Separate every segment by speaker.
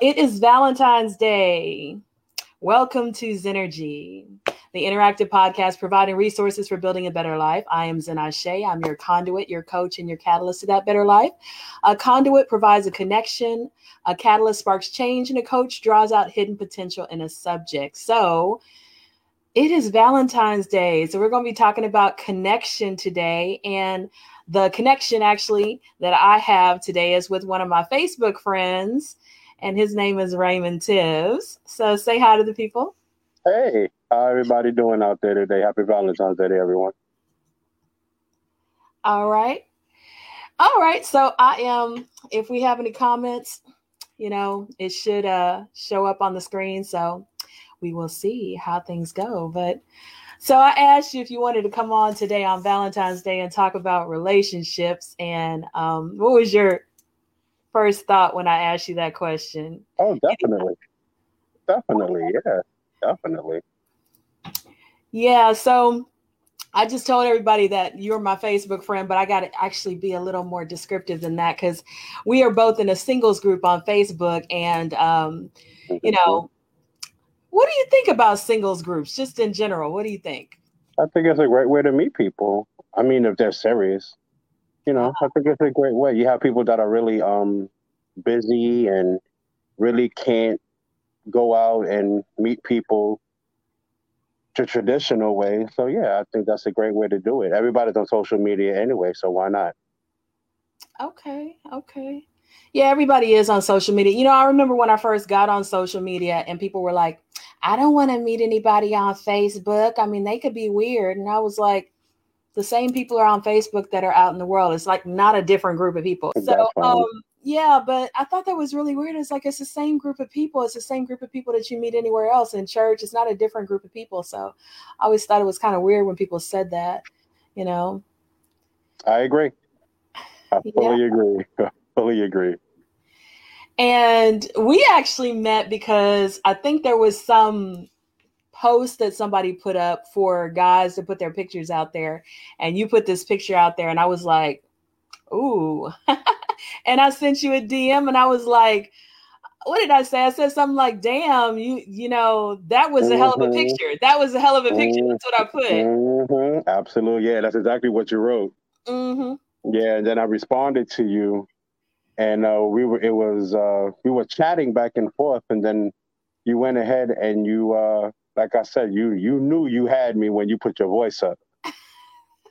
Speaker 1: It is Valentine's Day. Welcome to Zennurgy, the interactive podcast providing resources for building a better life. I am Zen Ashe. I'm your conduit, your coach, and your catalyst to that better life. A conduit provides a connection, a catalyst sparks change, and a coach draws out hidden potential in a subject. So, it is Valentine's Day. So, we're going to be talking about connection today. And the connection actually that I have today is with one of my Facebook friends and his name is Raymond Tibbs. So say hi to the people.
Speaker 2: Hey, how everybody doing out there today? Happy Valentine's Day to everyone.
Speaker 1: All right. All right. So I am, if we have any comments, you know, it should uh, show up on the screen. So we will see how things go. But so I asked you if you wanted to come on today on Valentine's Day and talk about relationships. And um, what was your first thought when I asked you that question?
Speaker 2: Oh, definitely. Definitely. Yeah, definitely.
Speaker 1: Yeah. So I just told everybody that you're my Facebook friend, but I got to actually be a little more descriptive than that because we are both in a singles group on Facebook. And, um, you know, what do you think about singles groups just in general? What do you think?
Speaker 2: I think it's a great way to meet people. I mean, if they're serious you know, I think it's a great way. You have people that are really um busy and really can't go out and meet people the traditional way. So yeah, I think that's a great way to do it. Everybody's on social media anyway, so why not?
Speaker 1: Okay, okay. Yeah, everybody is on social media. You know, I remember when I first got on social media and people were like, I don't want to meet anybody on Facebook. I mean, they could be weird. And I was like, the same people are on Facebook that are out in the world. It's like not a different group of people. So um, yeah, but I thought that was really weird. It's like it's the same group of people. It's the same group of people that you meet anywhere else in church. It's not a different group of people. So I always thought it was kind of weird when people said that, you know.
Speaker 2: I agree. I fully yeah. agree. I fully agree.
Speaker 1: And we actually met because I think there was some post that somebody put up for guys to put their pictures out there and you put this picture out there and I was like, "Ooh." and I sent you a DM and I was like, what did I say? I said something like, "Damn, you you know, that was a hell of a mm-hmm. picture. That was a hell of a picture." That's what I put.
Speaker 2: Mm-hmm. Absolutely. Yeah, that's exactly what you wrote. Mm-hmm. Yeah, and then I responded to you and uh, we were it was uh, we were chatting back and forth and then you went ahead and you uh, like I said, you you knew you had me when you put your voice up.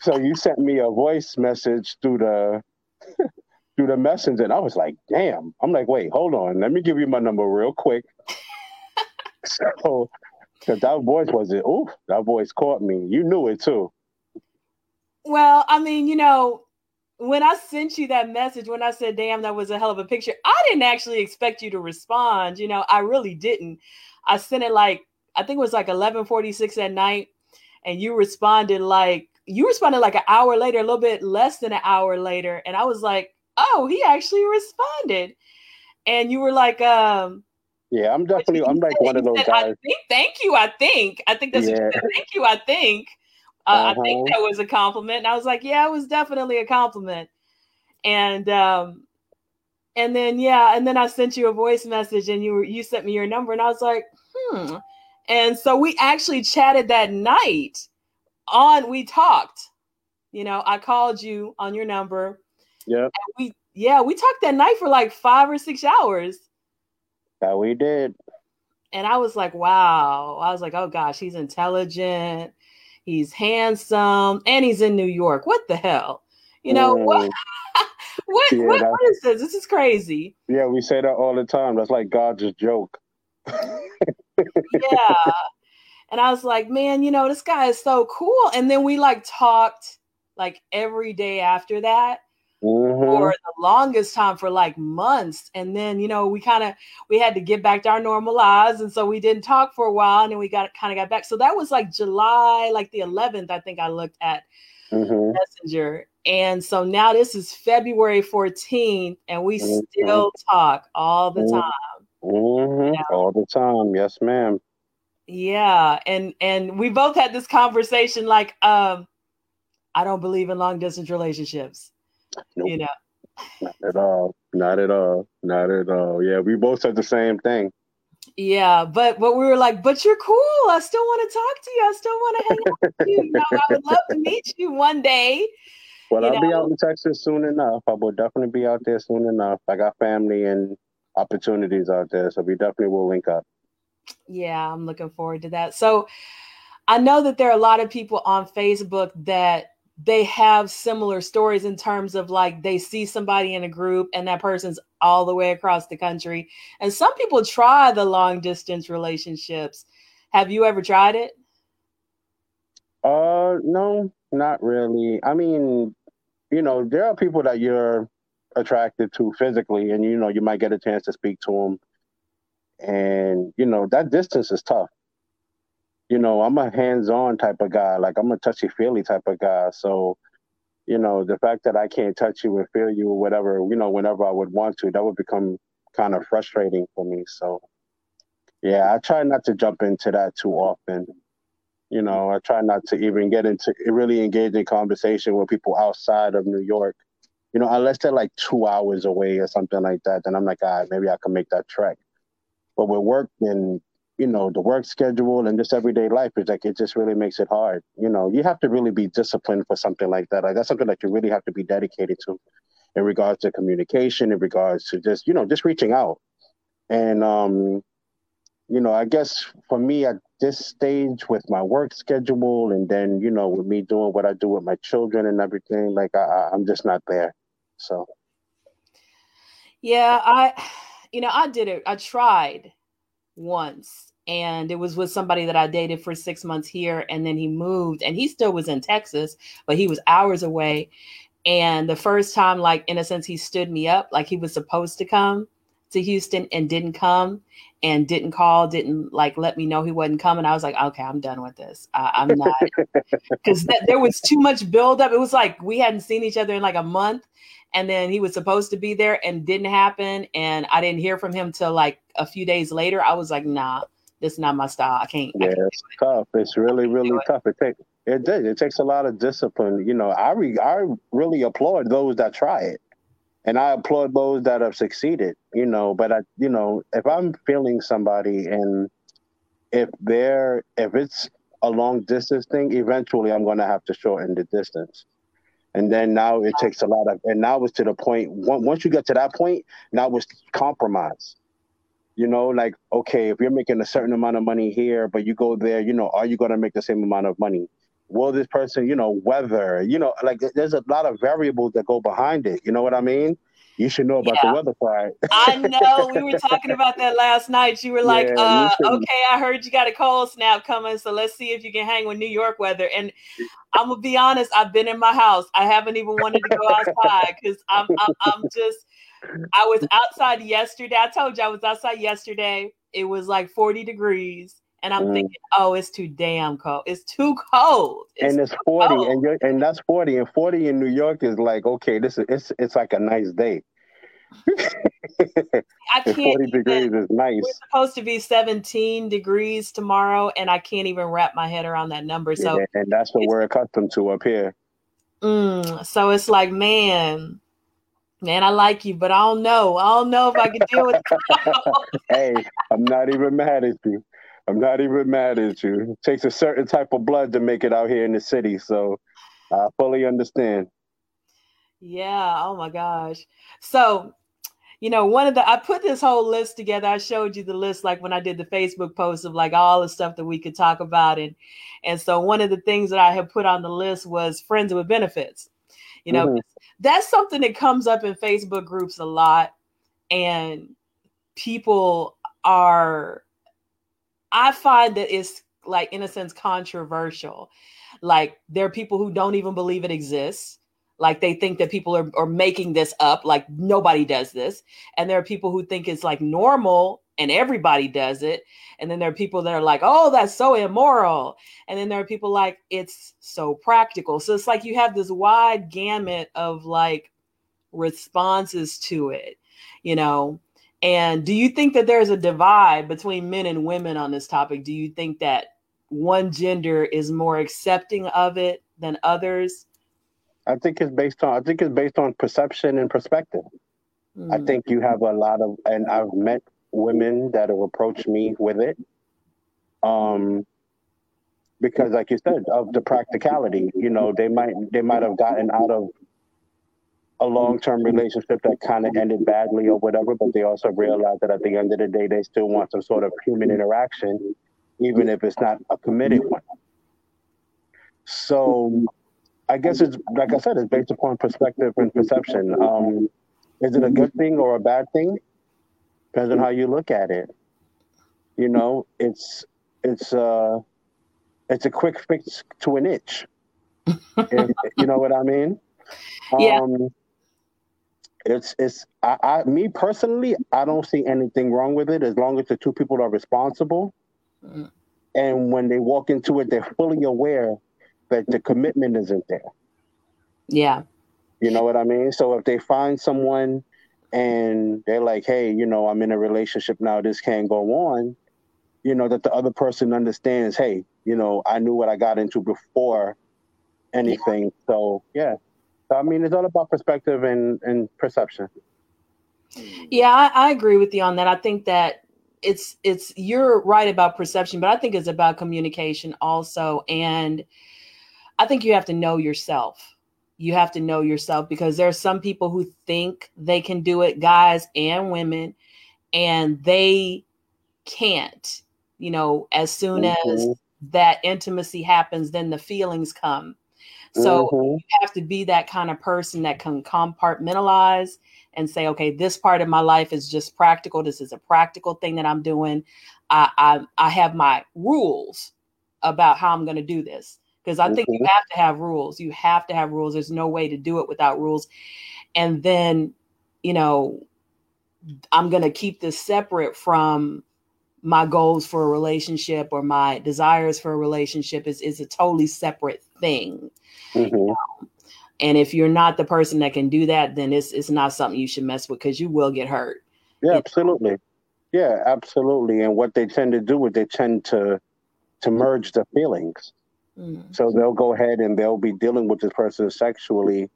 Speaker 2: so you sent me a voice message through the through the messenger, and I was like, "Damn!" I'm like, "Wait, hold on, let me give you my number real quick." so, because that voice was it? Oof, that voice caught me. You knew it too.
Speaker 1: Well, I mean, you know, when I sent you that message, when I said, damn, that was a hell of a picture, I didn't actually expect you to respond. You know, I really didn't. I sent it like I think it was like 11:46 at night, and you responded like you responded like an hour later, a little bit less than an hour later, and I was like, oh, he actually responded, and you were like, um.
Speaker 2: Yeah, I'm definitely. I'm like one of those said, guys.
Speaker 1: Think, thank you. I think. I think that's yeah. what you said. Thank you. I think. Uh, uh-huh. I think uh-huh. that was a compliment. And I was like, yeah, it was definitely a compliment. And um, and then yeah, and then I sent you a voice message, and you were you sent me your number, and I was like, hmm. And so we actually chatted that night on, we talked. You know, I called you on your number.
Speaker 2: Yeah.
Speaker 1: We, yeah, we talked that night for like five or six hours.
Speaker 2: That we did.
Speaker 1: And I was like, wow. I was like, oh gosh, he's intelligent, he's handsome, and he's in New York. What the hell? You know, mm. what? what, yeah, what, what is this? This is crazy.
Speaker 2: Yeah, we say that all the time. That's like God's joke.
Speaker 1: yeah. And I was like, man, you know, this guy is so cool. And then we like talked like every day after that mm-hmm. for the longest time for like months. And then, you know, we kind of we had to get back to our normal lives. And so we didn't talk for a while and then we got kind of got back. So that was like July, like the 11th, I think I looked at mm-hmm. Messenger. And so now this is February 14th, and we mm-hmm. still talk all the mm-hmm. time.
Speaker 2: Mm-hmm. Yeah. All the time, yes, ma'am.
Speaker 1: Yeah, and and we both had this conversation like, um, I don't believe in long distance relationships. Nope. You know,
Speaker 2: Not at all. Not at all. Not at all. Yeah, we both said the same thing.
Speaker 1: Yeah, but but we were like, but you're cool. I still want to talk to you. I still want to hang out with you. you know, I would love to meet you one day.
Speaker 2: Well, you I'll know? be out in Texas soon enough. I will definitely be out there soon enough. I got family and opportunities out there, so we definitely will link up.
Speaker 1: Yeah, I'm looking forward to that. So I know that there are a lot of people on Facebook that they have similar stories in terms of like they see somebody in a group and that person's all the way across the country. And some people try the long distance relationships. Have you ever tried it?
Speaker 2: Uh no, not really. I mean, you know, there are people that you're attracted to physically and you know, you might get a chance to speak to them. And you know, that distance is tough you know, I'm a hands-on type of guy. Like I'm a touchy-feely type of guy. So, you know, the fact that I can't touch you or feel you or whatever, you know, whenever I would want to, that would become kind of frustrating for me. So, yeah, I try not to jump into that too often. You know, I try not to even get into really engage in conversation with people outside of New York. You know, unless they're like two hours away or something like that, then I'm like, all right, maybe I can make that trek. But with work and you know the work schedule and just everyday life is like it just really makes it hard you know? You have to really be disciplined for something like that. Like that's something that you really have to be dedicated to in regards to communication in regards to just you know just reaching out. And um you know i guess for me at this stage with my work schedule and then you know with me doing what i do with my children and everything like i i'm just not there so
Speaker 1: yeah i you know i did it i tried once and it was with somebody that I dated for six months here. And then he moved, and he still was in Texas, but he was hours away. And the first time, like in a sense, he stood me up, like he was supposed to come to Houston and didn't come and didn't call, didn't like let me know he wasn't coming. I was like, okay, I'm done with this. I, am not because there was too much buildup. It was like we hadn't seen each other in like a month, and then he was supposed to be there and didn't happen, and I didn't hear from him till like a few days later. I was like, nah, this is not my style. I can't.
Speaker 2: Yeah,
Speaker 1: I can't
Speaker 2: it's tough. It's really, really it. tough. It takes it did. It takes a lot of discipline. You know, I re, I really applaud those that try it, and I applaud those that have succeeded. You know, but I, you know, if I'm feeling somebody and if they're if it's a long distance thing, eventually I'm going to have to shorten the distance. And then now it takes a lot of, and now it's to the point. Once you get to that point, now it's compromise. You know like okay if you're making a certain amount of money here but you go there you know are you going to make the same amount of money? Will this person you know weather? You know like there's a lot of variables that go behind it. You know what i mean you should know about yeah. the weather part.
Speaker 1: I know. We were talking about that last night. You were like, yeah, uh, okay, I heard you got a cold snap coming. So let's see if you can hang with New York weather. And I'm going to be honest, I've been in my house. I haven't even wanted to go outside because I'm, I'm, I'm just, I was outside yesterday. I told you I was outside yesterday. It was like 40 degrees. And I'm mm. thinking, oh, it's too damn cold. It's too cold.
Speaker 2: It's and it's 40, cold. and you're, and that's 40. And 40 in New York is like, okay, this is it's it's like a nice day.
Speaker 1: I can't 40 even, degrees is nice. We're supposed to be 17 degrees tomorrow, and I can't even wrap my head around that number. So
Speaker 2: yeah, and that's what we're accustomed to up here.
Speaker 1: Mm, so it's like, man, Man, I like you, but I don't know. I don't know if I can deal with
Speaker 2: Hey, I'm not even mad at you. I'm not even mad at you. It takes a certain type of blood to make it out here in the city. So I fully understand.
Speaker 1: Yeah. Oh my gosh. So, you know, one of the I put this whole list together. I showed you the list like when I did the Facebook post of like all the stuff that we could talk about. And and so one of the things that I had put on the list was friends with benefits. You know, mm-hmm. that's something that comes up in Facebook groups a lot. And people are, I find that it's like, in a sense, controversial. Like, there are people who don't even believe it exists. Like they think that people are, are making this up, like nobody does this. And there are people who think it's like normal and everybody does it. And then there are people that are like, oh, that's so immoral. And then there are people like, it's so practical. So it's like you have this wide gamut of like responses to it, you know. And do you think that there's a divide between men and women on this topic? Do you think that one gender is more accepting of it than others?
Speaker 2: I think it's based on I think it's based on perception and perspective. Mm. I think you have a lot of and I've met women that have approached me with it. Um because like you said, of the practicality, you know, they might they might have gotten out of a long term relationship that kind of ended badly or whatever, but they also realize that at the end of the day, they still want some sort of human interaction, even if it's not a committed one. So I guess it's like I said, it's based upon perspective and perception. Um, is it a good thing or a bad thing? Depends on how you look at it. You know, it's it's uh it's a quick fix to an itch. if, you know what I mean?
Speaker 1: Yeah. Um,
Speaker 2: it's it's I, I me personally i don't see anything wrong with it as long as the two people are responsible mm-hmm. and when they walk into it they're fully aware that the commitment isn't there
Speaker 1: yeah
Speaker 2: you know what i mean so if they find someone and they're like hey you know i'm in a relationship now this can't go on you know that the other person understands hey you know i knew what i got into before anything yeah. so yeah I mean, it's all about perspective and, and perception.
Speaker 1: Yeah, I, I agree with you on that. I think that it's it's you're right about perception, but I think it's about communication also. And I think you have to know yourself. You have to know yourself because there are some people who think they can do it, guys and women, and they can't. You know, as soon mm-hmm. as that intimacy happens, then the feelings come so mm-hmm. you have to be that kind of person that can compartmentalize and say, okay, this part of my life is just practical. This is a practical thing that I'm doing. I I, I have my rules about how I'm going to do this because I mm-hmm. think you mm-hmm. have to have rules. You have to have rules. There's no way to do it without rules. And then, you know, I'm going to keep this separate from my goals for a relationship or my desires for a relationship is is a totally separate thing. Mm-hmm. You know? And if you're not the person that can do that, then it's it's not something you should mess with because you will get hurt.
Speaker 2: Yeah, absolutely. Yeah, absolutely. And what they tend to do is they tend to to merge the feelings. Mm-hmm. So they'll go ahead and they'll be dealing with this person sexually,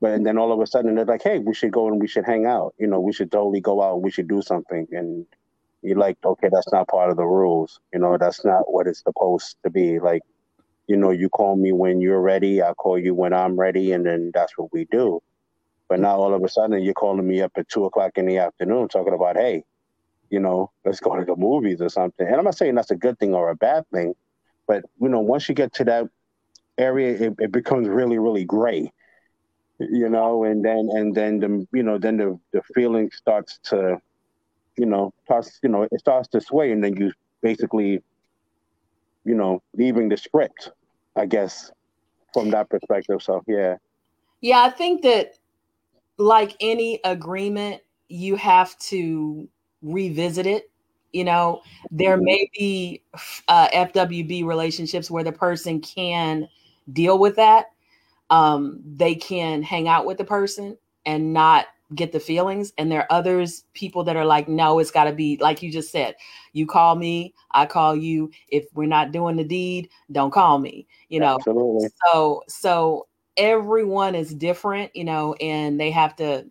Speaker 2: but and then all of a sudden they're like, "Hey, we should go and we should hang out. You know, we should totally go out. We should do something." And you're like, "Okay, that's not part of the rules. You know, that's not what it's supposed to be. Like, you know, you call me when you're ready, I call you when I'm ready, and then that's what we do. But now all of a sudden you're calling me up at two o'clock in the afternoon talking about, hey, you know, let's go to the movies or something. And I'm not saying that's a good thing or a bad thing, but you know, once you get to that area, it, it becomes really, really gray. You know, and then and then the you know, then the the feeling starts to, you know, starts, you know, it starts to sway and then you basically you know, leaving the script, I guess, from that perspective. So yeah.
Speaker 1: Yeah, I think that like any agreement, you have to revisit it. You know, there mm-hmm. may be uh, FWB relationships where the person can deal with that. Um, they can hang out with the person and not get the feelings and there are others people that are like no it's got to be like you just said you call me i call you if we're not doing the deed don't call me you know Absolutely. so so everyone is different you know and they have to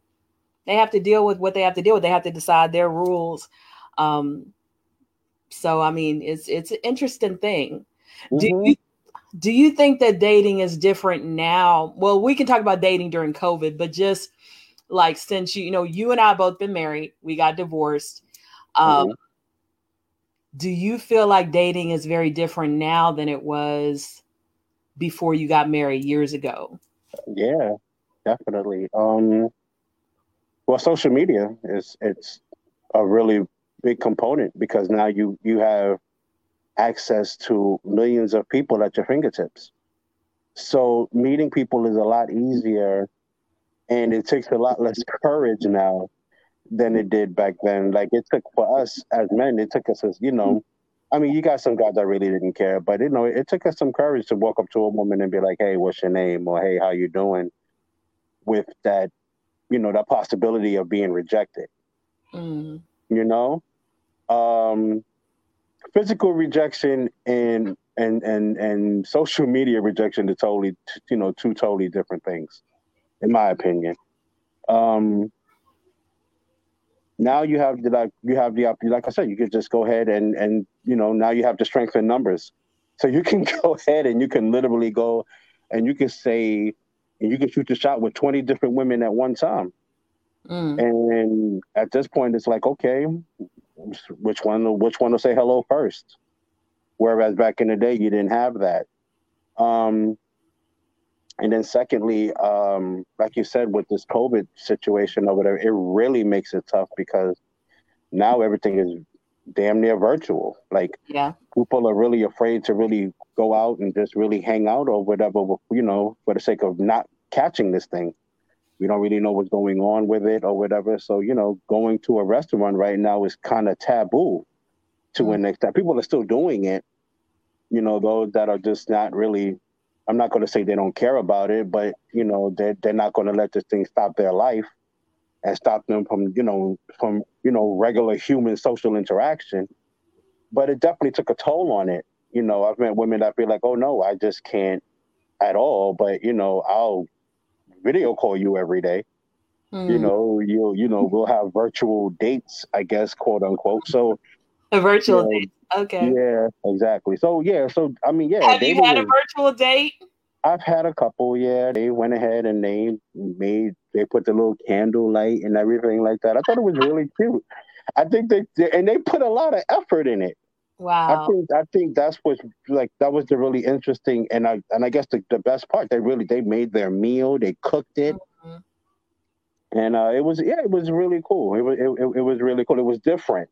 Speaker 1: they have to deal with what they have to deal with they have to decide their rules um so i mean it's it's an interesting thing mm-hmm. do you do you think that dating is different now well we can talk about dating during covid but just like since you you know you and I both been married, we got divorced. Um, mm-hmm. Do you feel like dating is very different now than it was before you got married years ago?
Speaker 2: Yeah, definitely. Um, well, social media is it's a really big component because now you you have access to millions of people at your fingertips. So meeting people is a lot easier and it takes a lot less courage now than it did back then. Like it took for us as men, it took us as you know. I mean, you got some guys that really didn't care, but you know, it took us some courage to walk up to a woman and be like, "Hey, what's your name?" or "Hey, how you doing?" With that, you know, that possibility of being rejected. Mm. You know, um, physical rejection and and and and social media rejection are totally you know two totally different things, in my opinion. Um, now you have the like you have the like I said, you could just go ahead and and you know now you have the strength in numbers, so you can go ahead and you can literally go, and you can say, and you can shoot the shot with twenty different women at one time. Mm. And at this point, it's like, okay, which one? Which one will say hello first? Whereas back in the day, you didn't have that. Um, and then secondly, um, like you said, with this COVID situation or whatever it really makes it tough because now everything is damn near virtual. Like,
Speaker 1: yeah,
Speaker 2: people are really afraid to really go out and just really hang out or whatever, you know, for the sake of not catching this thing we don't really know what's going on with it or whatever. So, you know, going to a restaurant right now is kind of taboo to mm-hmm. an extent. People are still doing it. You know, those that are just not really, I'm not going to say they don't care about it, but, you know, they're, they're not going to let this thing stop their life and stop them from, you know, from, you know, regular human social interaction. But it definitely took a toll on it. You know, I've met women that feel like, oh no, I just can't at all. But, you know, I'll video call you every day. Mm. You know, you you know, we'll have virtual dates, I guess, quote unquote. So
Speaker 1: a virtual you know, date. Okay.
Speaker 2: Yeah, exactly. So yeah, so I mean, yeah.
Speaker 1: Have you had was, a virtual date?
Speaker 2: I've had a couple. Yeah, they went ahead and they made they put the little candle light and everything like that. I thought it was really cute. I think they and they put a lot of effort in it.
Speaker 1: Wow.
Speaker 2: I think I think that's what like that was the really interesting and I and I guess the, the best part they really they made their meal they cooked it. Mm-hmm. and uh, it was yeah it was really cool. It was it, it, it was really cool. It was different.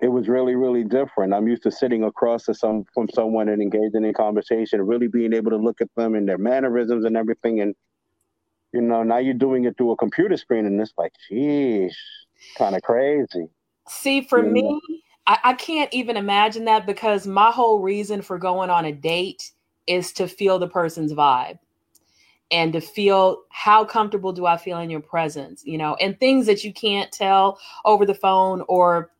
Speaker 2: It was really really different. I'm used to sitting across to some from someone and engaging in conversation really being able to look at them and their mannerisms and everything. And you know now you're doing it through a computer screen and it's like geez kind of crazy.
Speaker 1: See for you me know? I, I can't even imagine that because my whole reason for going on a date is to feel the person's vibe and to feel how comfortable do I feel in your presence, you know, and things that you can't tell over the phone or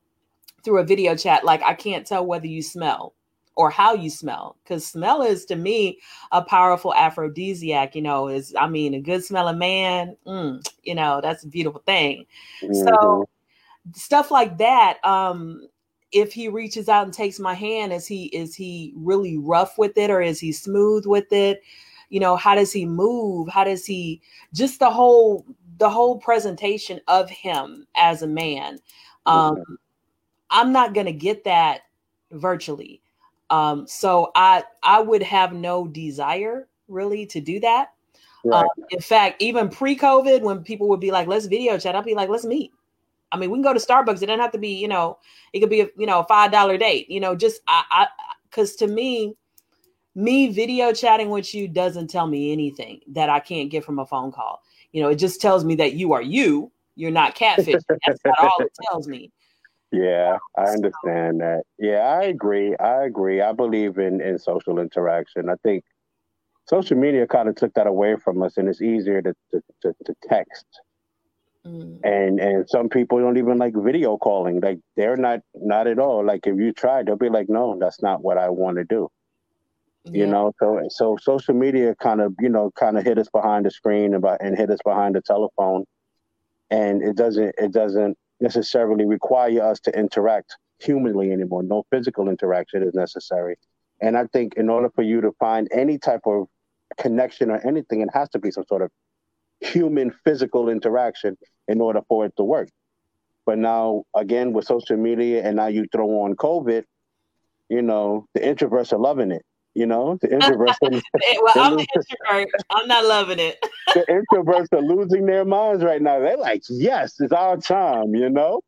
Speaker 1: through a video chat. Like I can't tell whether you smell or how you smell because smell is to me a powerful aphrodisiac you know is i mean a good smelling man mm, you know that's a beautiful thing mm-hmm. so stuff like that um if he reaches out and takes my hand is he is he really rough with it or is he smooth with it? You know how does he move? How does he just the whole the whole presentation of him as a man. Um okay. i'm not going to get that virtually. Um so i i would have no desire really to do that. Right. um, in fact even pre-covid when people would be like let's video chat i'd be like let's meet I mean, we can go to Starbucks. It doesn't have to be, you know, it could be a, you know, a five dollar date. You know, just I, I, because to me, me video chatting with you doesn't tell me anything that I can't get from a phone call. You know, it just tells me that you are you. You're not catfish. That's not all it tells me.
Speaker 2: Yeah, I understand that. Yeah, I agree. I agree. I believe in in social interaction. I think social media kind of took that away from us, and it's easier to to, to, to text Mm. And and some people don't even like video calling. Like they're not not at all. Like if you try, they'll be like, no, that's not what I want to do. Yeah. You know, so so social media kind of you know kind of hit us behind the screen and, and hit us behind the telephone, and it doesn't it doesn't necessarily require us to interact humanly anymore. No physical interaction is necessary. And I think in order for you to find any type of connection or anything, it has to be some sort of human physical interaction in order for it to work. But now, again, with social media, and now you throw on COVID, you know, the introverts are loving it. You know, the introverts.
Speaker 1: well, I'm an introvert. I'm not loving it.
Speaker 2: the introverts are losing their minds right now. They're like, "Yes, it's our time." You know.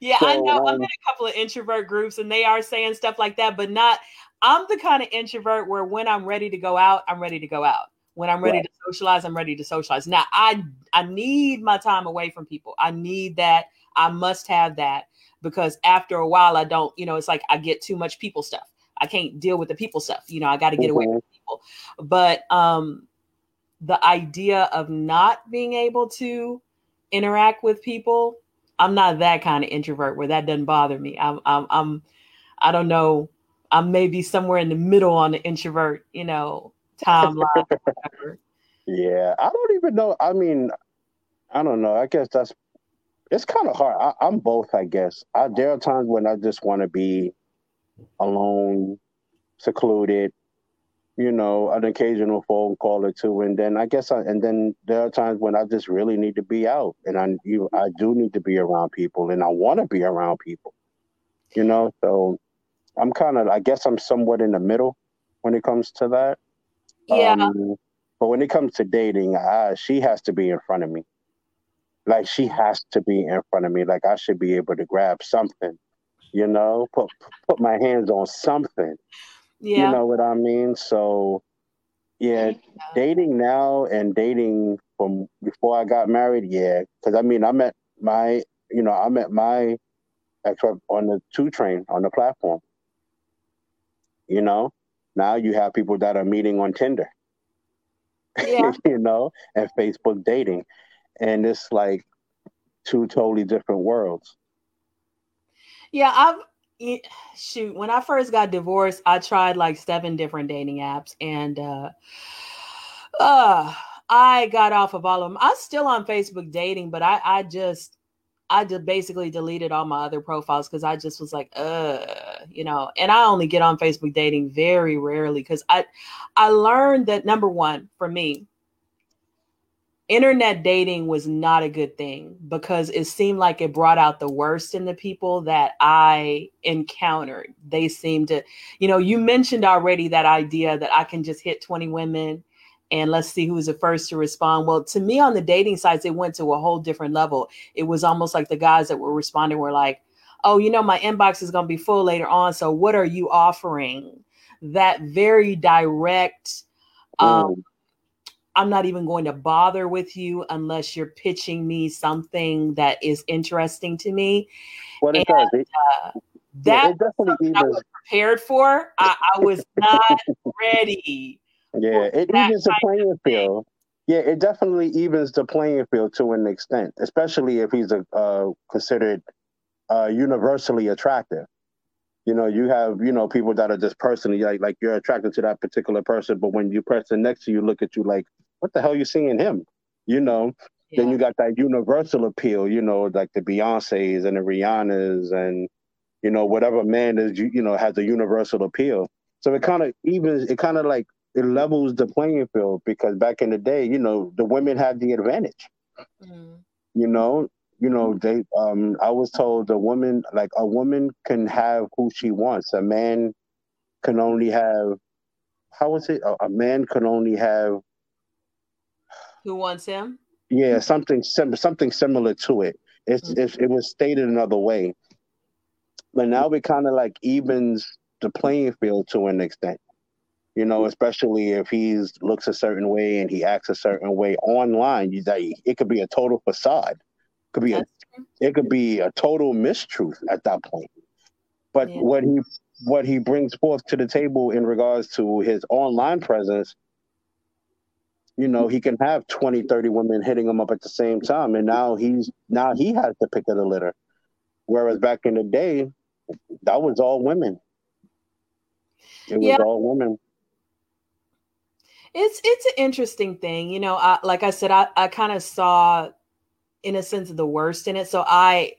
Speaker 1: Yeah, so, I know. Um, I'm in a couple of introvert groups, and they are saying stuff like that, but not. I'm the kind of introvert where when I'm ready to go out, I'm ready to go out. When I'm ready right. to socialize, I'm ready to socialize. Now I I need my time away from people. I need that. I must have that because after a while I don't, you know, it's like I get too much people stuff. I can't deal with the people stuff. You know, I got to get mm-hmm. away from people. But um the idea of not being able to interact with people, I'm not that kind of introvert where that doesn't bother me. I'm I'm, I'm I don't know I'm maybe somewhere in the middle on the introvert, you know, timeline.
Speaker 2: yeah, I don't even know. I mean, I don't know. I guess that's it's kind of hard. I, am both, I guess. I, there are times when I just want to be alone, secluded, you know, an occasional phone call or two, and then I guess I, and then there are times when I just really need to be out, and I you I do need to be around people, and I want to be around people, you know. So I'm kind of I guess I'm somewhat in the middle when it comes to that.
Speaker 1: Yeah. Um,
Speaker 2: but when it comes to dating, uh, she has to be in front of me. Like she has to be in front of me. Like I should be able to grab something, you know, put put my hands on something. Yeah. You know what I mean? So yeah, yeah. dating now and dating from before I got married, yeah. Cause I mean I met my you know, I met my ex on the two train on the platform. You know? Now you have people that are meeting on Tinder. Yeah. you know, and Facebook dating and it's like two totally different worlds.
Speaker 1: Yeah, I've shoot when I first got divorced, I tried like seven different dating apps, and uh, uh I got off of all of them. I'm still on Facebook dating, but I I just I just basically deleted all my other profiles because I just was like, uh, you know, and I only get on Facebook dating very rarely because I I learned that number one for me, internet dating was not a good thing because it seemed like it brought out the worst in the people that I encountered. They seemed to, you know, you mentioned already that idea that I can just hit 20 women and let's see who's the first to respond. Well, to me on the dating sites, it went to a whole different level. It was almost like the guys that were responding were like, oh, you know, my inbox is going to be full later on. So what are you offering? That very direct, um, I'm not even going to bother with you unless you're pitching me something that is interesting to me.
Speaker 2: What and, does, uh,
Speaker 1: that yeah, I was prepared for. I, I was not ready.
Speaker 2: Yeah, it evens the playing field. Yeah, it definitely evens the playing field to an extent, especially if he's a uh, considered uh, universally attractive. You know, you have you know people that are just personally like like you're attracted to that particular person, but when you person next to you look at you like what the hell you seeing him? You know. Yeah. Then you got that universal appeal, you know, like the Beyonces and the Rihannas and you know whatever man is you, you know has a universal appeal. So it kind of even it kind of like it levels the playing field because back in the day, you know, the women had the advantage. Mm. You know, you know, they um I was told a woman like a woman can have who she wants. A man can only have how was it? A, a man can only have
Speaker 1: who wants him?
Speaker 2: Yeah, something sim- something similar to it. It's, mm-hmm. it's it was stated another way, but now it kind of like evens the playing field to an extent. You know, especially if he's looks a certain way and he acts a certain way online, you, that it could be a total facade. It could be a, it could be a total mistruth at that point. But yeah. what he what he brings forth to the table in regards to his online presence you know he can have 20 30 women hitting him up at the same time and now he's now he has to pick of the litter whereas back in the day that was all women it was yeah. all women
Speaker 1: it's it's an interesting thing you know I, like i said i, I kind of saw in a sense the worst in it so i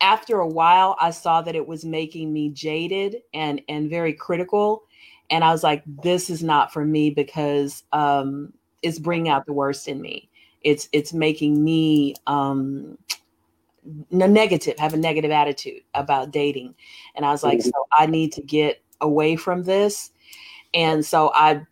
Speaker 1: after a while i saw that it was making me jaded and and very critical and i was like this is not for me because um is bringing out the worst in me. It's it's making me um negative, have a negative attitude about dating. And I was like, mm-hmm. so I need to get away from this. And so I,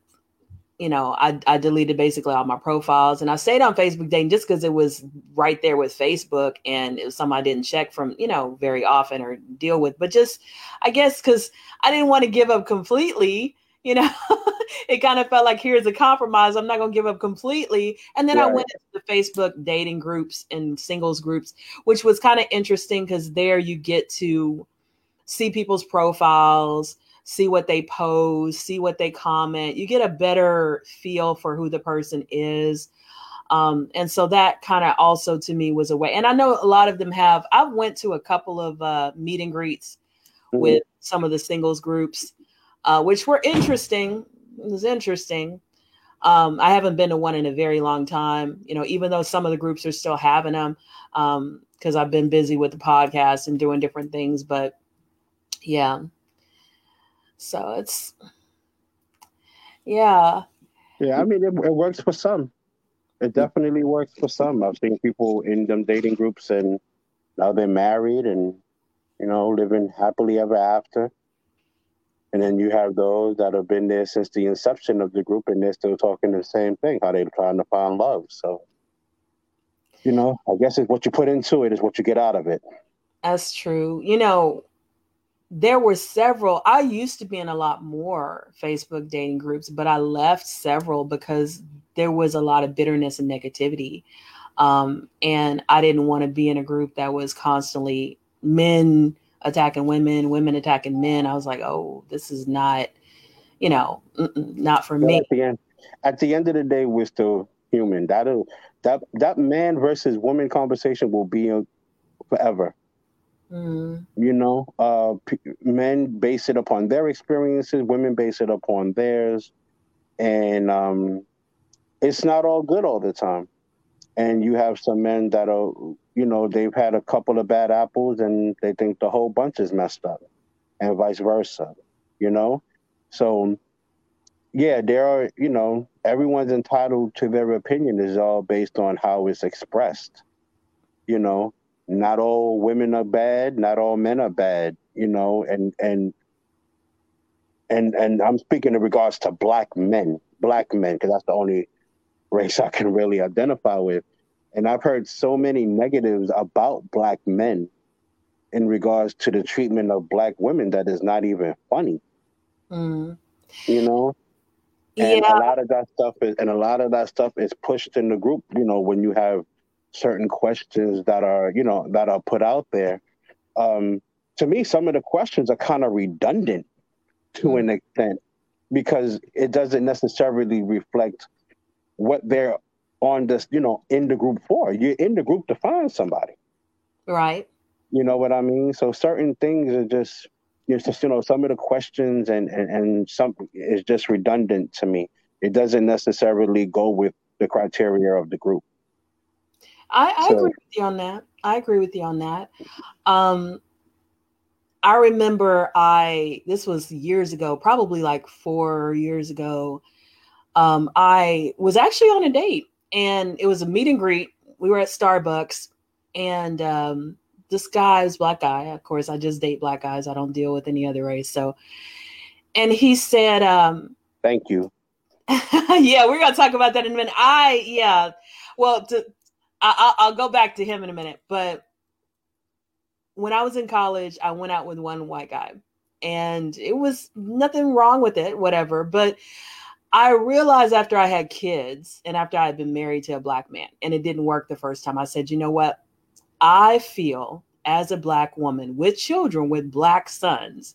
Speaker 1: you know, I, I deleted basically all my profiles and I stayed on Facebook dating just because it was right there with Facebook and it was something I didn't check from, you know, very often or deal with. But just I guess because I didn't want to give up completely you know it kind of felt like here's a compromise i'm not going to give up completely and then right. i went into the facebook dating groups and singles groups which was kind of interesting because there you get to see people's profiles see what they post see what they comment you get a better feel for who the person is um, and so that kind of also to me was a way and i know a lot of them have i went to a couple of uh, meet and greets mm-hmm. with some of the singles groups uh, which were interesting. It was interesting. Um, I haven't been to one in a very long time, you know, even though some of the groups are still having them because um, I've been busy with the podcast and doing different things. But yeah, so it's, yeah.
Speaker 2: Yeah, I mean, it, it works for some. It definitely works for some. I've seen people in them dating groups and now they're married and, you know, living happily ever after. And then you have those that have been there since the inception of the group and they're still talking the same thing, how they're trying to find love. So, you know, I guess it's what you put into it is what you get out of it.
Speaker 1: That's true. You know, there were several, I used to be in a lot more Facebook dating groups, but I left several because there was a lot of bitterness and negativity. Um, and I didn't want to be in a group that was constantly men attacking women, women attacking men. I was like, oh, this is not, you know, not for me.
Speaker 2: At the end, at the end of the day, we're still human. That that that man versus woman conversation will be forever. Mm. You know, uh, p- men base it upon their experiences, women base it upon theirs, and um, it's not all good all the time. And you have some men that are you know, they've had a couple of bad apples and they think the whole bunch is messed up and vice versa, you know? So, yeah, there are, you know, everyone's entitled to their opinion is all based on how it's expressed. You know, not all women are bad, not all men are bad, you know, and, and, and, and I'm speaking in regards to black men, black men, because that's the only race I can really identify with and I've heard so many negatives about black men in regards to the treatment of black women that is not even funny. Mm. You know? And yeah. a lot of that stuff is and a lot of that stuff is pushed in the group, you know, when you have certain questions that are, you know, that are put out there. Um, to me, some of the questions are kind of redundant to mm. an extent because it doesn't necessarily reflect what they're on this, you know, in the group for. You're in the group to find somebody.
Speaker 1: Right.
Speaker 2: You know what I mean? So certain things are just it's just, you know, some of the questions and, and, and some is just redundant to me. It doesn't necessarily go with the criteria of the group.
Speaker 1: I, I so, agree with you on that. I agree with you on that. Um, I remember I this was years ago, probably like four years ago. Um, I was actually on a date and it was a meet and greet. We were at Starbucks, and um, this guy is black guy. Of course, I just date black guys. I don't deal with any other race. So, and he said, um,
Speaker 2: "Thank you."
Speaker 1: yeah, we're gonna talk about that in a minute. I yeah, well, to, I, I'll go back to him in a minute. But when I was in college, I went out with one white guy, and it was nothing wrong with it, whatever. But I realized after I had kids and after I had been married to a black man and it didn't work the first time, I said, you know what? I feel as a black woman with children, with black sons,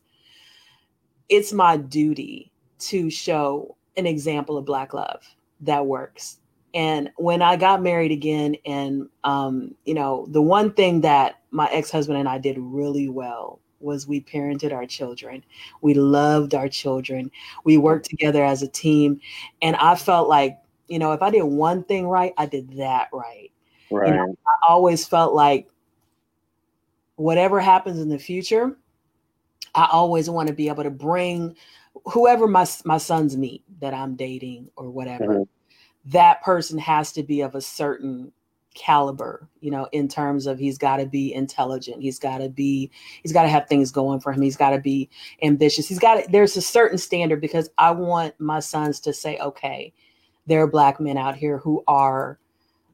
Speaker 1: it's my duty to show an example of black love that works. And when I got married again, and um, you know, the one thing that my ex-husband and I did really well was we parented our children. We loved our children. We worked together as a team. And I felt like, you know, if I did one thing right, I did that right. Right. You know, I always felt like whatever happens in the future, I always want to be able to bring whoever my my sons meet that I'm dating or whatever. Mm-hmm. That person has to be of a certain caliber you know in terms of he's got to be intelligent he's got to be he's got to have things going for him he's got to be ambitious he's got to, there's a certain standard because i want my sons to say okay there are black men out here who are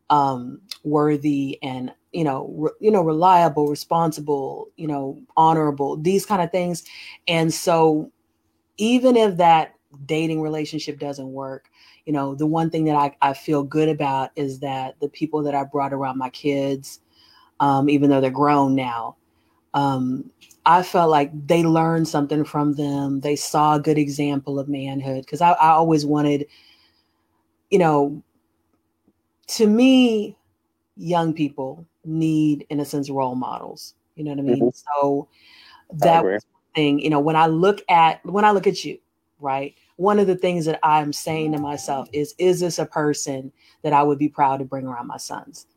Speaker 1: um worthy and you know re, you know reliable responsible you know honorable these kind of things. And so even if that dating relationship doesn't work you know, the one thing that I, I feel good about is that the people that I brought around my kids, um, even though they're grown now, um, I felt like they learned something from them. They saw a good example of manhood because I, I always wanted, you know, to me, young people need, in a sense, role models. You know what I mean? Mm-hmm. So that was thing, you know, when I look at when I look at you, right? One of the things that I'm saying to myself is, is this a person that I would be proud to bring around my sons?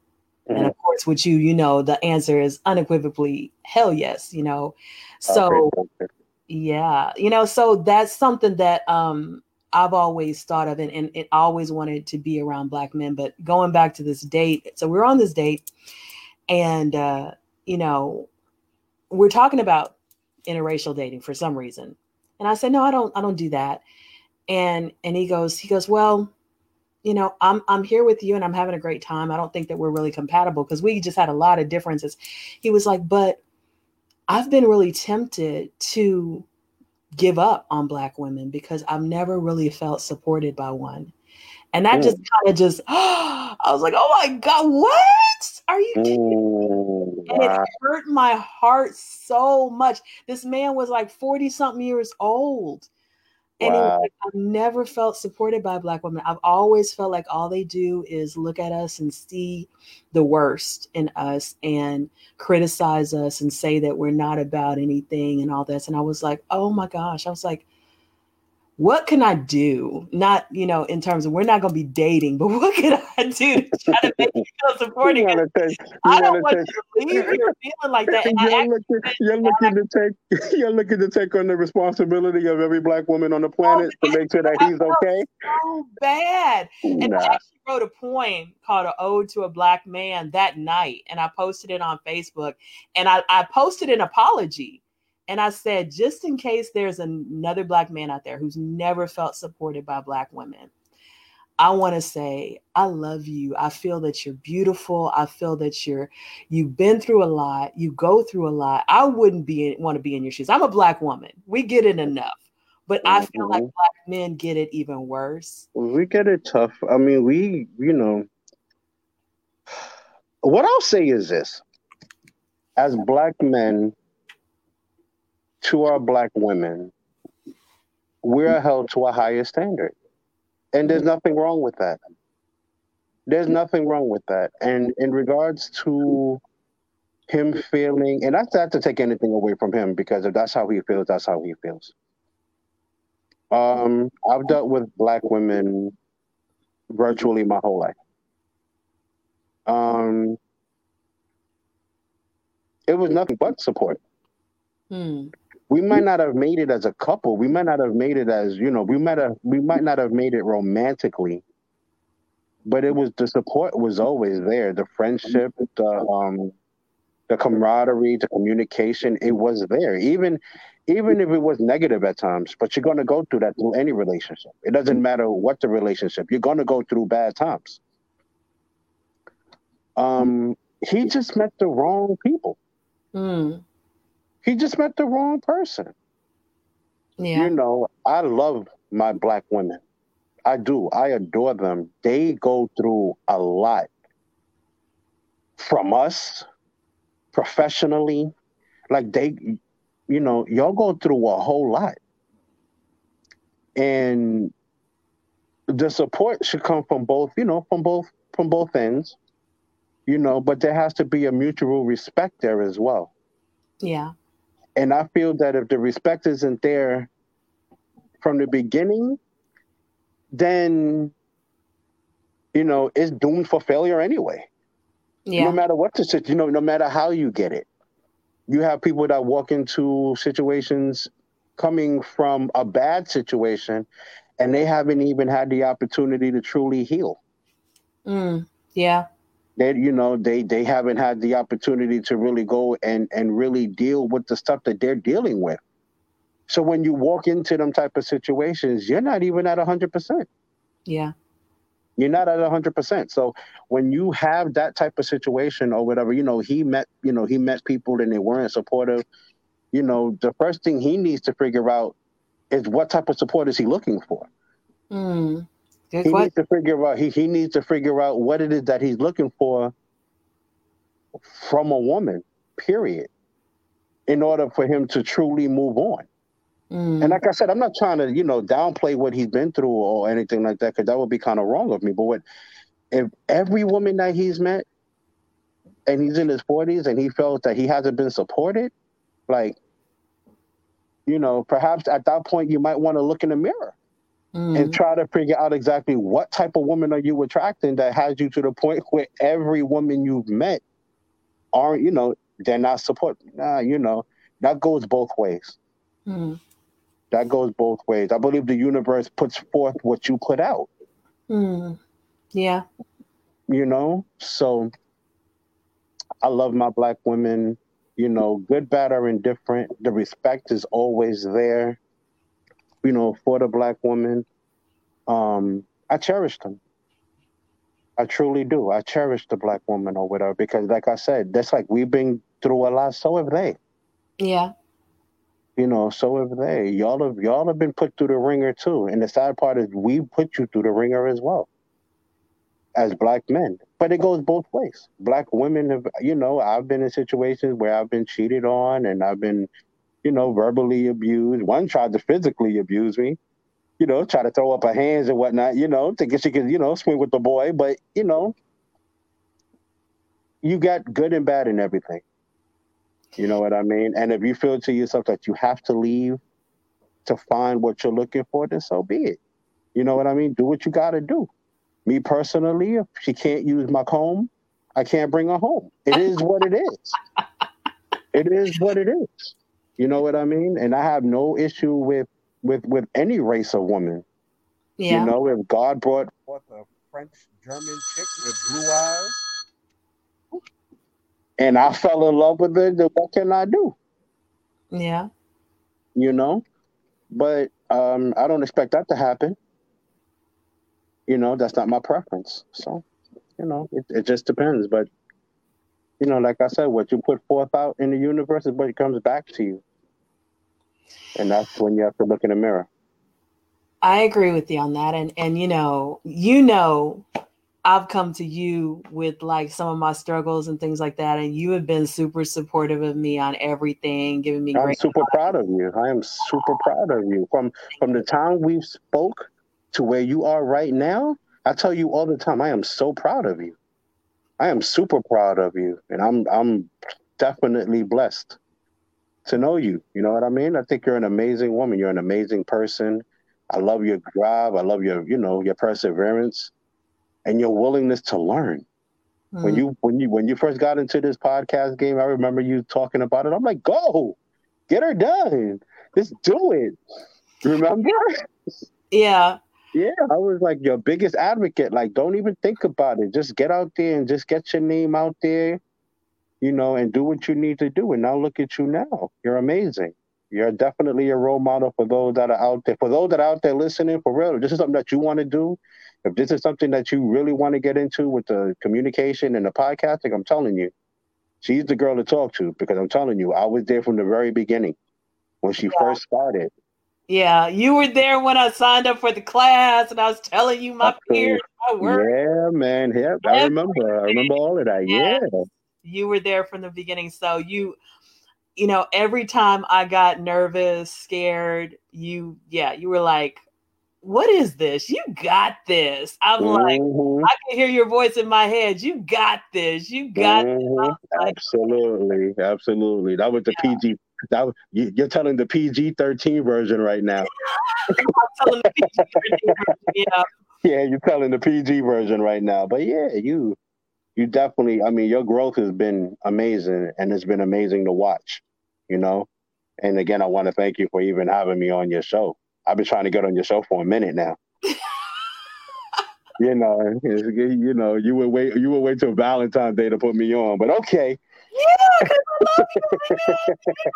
Speaker 1: Mm-hmm. And of course, with you, you know, the answer is unequivocally hell yes, you know. So okay. yeah, you know, so that's something that um I've always thought of and, and it always wanted to be around black men. But going back to this date, so we're on this date and uh, you know, we're talking about interracial dating for some reason. And I said, no, I don't, I don't do that. And and he goes, he goes, well, you know, I'm I'm here with you and I'm having a great time. I don't think that we're really compatible because we just had a lot of differences. He was like, but I've been really tempted to give up on black women because I've never really felt supported by one. And that mm. just kind of just I was like, oh my God, what? Are you kidding? And wow. it hurt my heart so much. This man was like 40 something years old. And wow. like, I've never felt supported by black women. I've always felt like all they do is look at us and see the worst in us and criticize us and say that we're not about anything and all this. And I was like, oh my gosh. I was like, what can I do? Not, you know, in terms of we're not going to be dating, but what can I do to try to make you feel supporting? You take, you I don't want take, you to leave here feeling like that.
Speaker 2: You're looking, you're looking to take you're looking to take on the responsibility of every black woman on the oh, planet oh, to make sure that he's okay.
Speaker 1: So bad. Nah. And I actually wrote a poem called "An Ode to a Black Man" that night, and I posted it on Facebook. And I, I posted an apology and I said, just in case there's another black man out there who's never felt supported by black women, I want to say, I love you. I feel that you're beautiful. I feel that you're you've been through a lot. You go through a lot. I wouldn't be want to be in your shoes. I'm a black woman. We get it enough. But I feel like mm-hmm. black men get it even worse.
Speaker 2: We get it tough. I mean, we, you know, what I'll say is this. As black men, to our black women, we're held to a higher standard. And there's nothing wrong with that. There's nothing wrong with that. And in regards to him feeling, and that's not to take anything away from him because if that's how he feels, that's how he feels. Um, I've dealt with black women virtually my whole life. Um, it was nothing but support. Hmm we might not have made it as a couple. We might not have made it as, you know, we might have we might not have made it romantically. But it was the support was always there. The friendship, the um the camaraderie, the communication, it was there. Even even if it was negative at times, but you're gonna go through that through any relationship. It doesn't matter what the relationship, you're gonna go through bad times. Um, he just met the wrong people. Mm. He just met the wrong person. Yeah. You know, I love my black women. I do. I adore them. They go through a lot from us professionally. Like they, you know, y'all go through a whole lot. And the support should come from both, you know, from both from both ends. You know, but there has to be a mutual respect there as well.
Speaker 1: Yeah.
Speaker 2: And I feel that if the respect isn't there from the beginning, then you know it's doomed for failure anyway. Yeah. No matter what the you know, no matter how you get it, you have people that walk into situations coming from a bad situation, and they haven't even had the opportunity to truly heal.
Speaker 1: Mm, yeah
Speaker 2: they you know they they haven't had the opportunity to really go and and really deal with the stuff that they're dealing with. So when you walk into them type of situations you're not even at 100%
Speaker 1: yeah.
Speaker 2: You're not at 100% so when you have that type of situation or whatever you know he met you know he met people and they weren't supportive you know the first thing he needs to figure out is what type of support is he looking for? Mm. He question. needs to figure out he, he needs to figure out what it is that he's looking for from a woman, period, in order for him to truly move on. Mm. And like I said, I'm not trying to, you know, downplay what he's been through or anything like that, because that would be kind of wrong of me. But what if every woman that he's met and he's in his 40s and he felt that he hasn't been supported, like you know, perhaps at that point you might want to look in the mirror mm. and try to figure out exactly what type of woman are you attracting that has you to the point where every woman you've met aren't, you know, they're not support. Nah, you know, that goes both ways. Mm. That goes both ways. I believe the universe puts forth what you put out.
Speaker 1: Mm. Yeah.
Speaker 2: You know, so I love my black women, you know, good, bad, or indifferent. The respect is always there, you know, for the black woman. Um, I cherish them. I truly do. I cherish the black woman or whatever because, like I said, that's like we've been through a lot. So have they.
Speaker 1: Yeah.
Speaker 2: You know, so have they. Y'all have y'all have been put through the ringer too. And the sad part is we put you through the ringer as well as black men. But it goes both ways. Black women have, you know, I've been in situations where I've been cheated on and I've been, you know, verbally abused. One tried to physically abuse me, you know, try to throw up her hands and whatnot, you know, thinking she could, you know, swing with the boy. But, you know, you got good and bad in everything. You know what I mean? And if you feel to yourself that you have to leave to find what you're looking for, then so be it. You know what I mean? Do what you got to do. Me personally, if she can't use my comb, I can't bring her home. It is what it is. It is what it is. You know what I mean? And I have no issue with with with any race of woman. Yeah. You know, if God brought forth a French German chick with blue eyes, and I fell in love with her, then what can I do?
Speaker 1: Yeah.
Speaker 2: You know, but um, I don't expect that to happen you know, that's not my preference. So, you know, it, it just depends. But, you know, like I said, what you put forth out in the universe is what comes back to you. And that's when you have to look in the mirror.
Speaker 1: I agree with you on that. And and you know, you know, I've come to you with like some of my struggles and things like that, and you have been super supportive of me on everything, giving me.
Speaker 2: I'm super advice. proud of you. I am super proud of you. From from the time we spoke to where you are right now, I tell you all the time, I am so proud of you. I am super proud of you, and I'm I'm definitely blessed to know you. You know what I mean? I think you're an amazing woman. You're an amazing person. I love your drive. I love your, you know, your perseverance and your willingness to learn. Mm. When you when you when you first got into this podcast game, I remember you talking about it. I'm like, go, get her done. Just do it. Remember?
Speaker 1: Yeah.
Speaker 2: Yeah, I was like your biggest advocate. Like, don't even think about it. Just get out there and just get your name out there, you know, and do what you need to do. And now look at you now. You're amazing. You're definitely a role model for those that are out there. For those that are out there listening, for real, this is something that you want to do. If this is something that you really want to get into with the communication and the podcasting, I'm telling you, she's the girl to talk to because I'm telling you, I was there from the very beginning when she yeah. first started.
Speaker 1: Yeah, you were there when I signed up for the class, and I was telling you my peers, my work.
Speaker 2: Yeah, man. Yeah, I remember. I remember all of that. Yeah.
Speaker 1: You were there from the beginning, so you, you know, every time I got nervous, scared, you, yeah, you were like, "What is this? You got this." I'm mm-hmm. like, I can hear your voice in my head. You got this. You got mm-hmm.
Speaker 2: like, absolutely, absolutely. That was the yeah. PG that you, are telling the PG thirteen version right now. yeah. Yeah, you're telling the PG version right now. But yeah, you you definitely I mean your growth has been amazing and it's been amazing to watch, you know. And again, I want to thank you for even having me on your show. I've been trying to get on your show for a minute now. you know, you know, you would wait you would wait till Valentine's Day to put me on, but okay. Yeah, because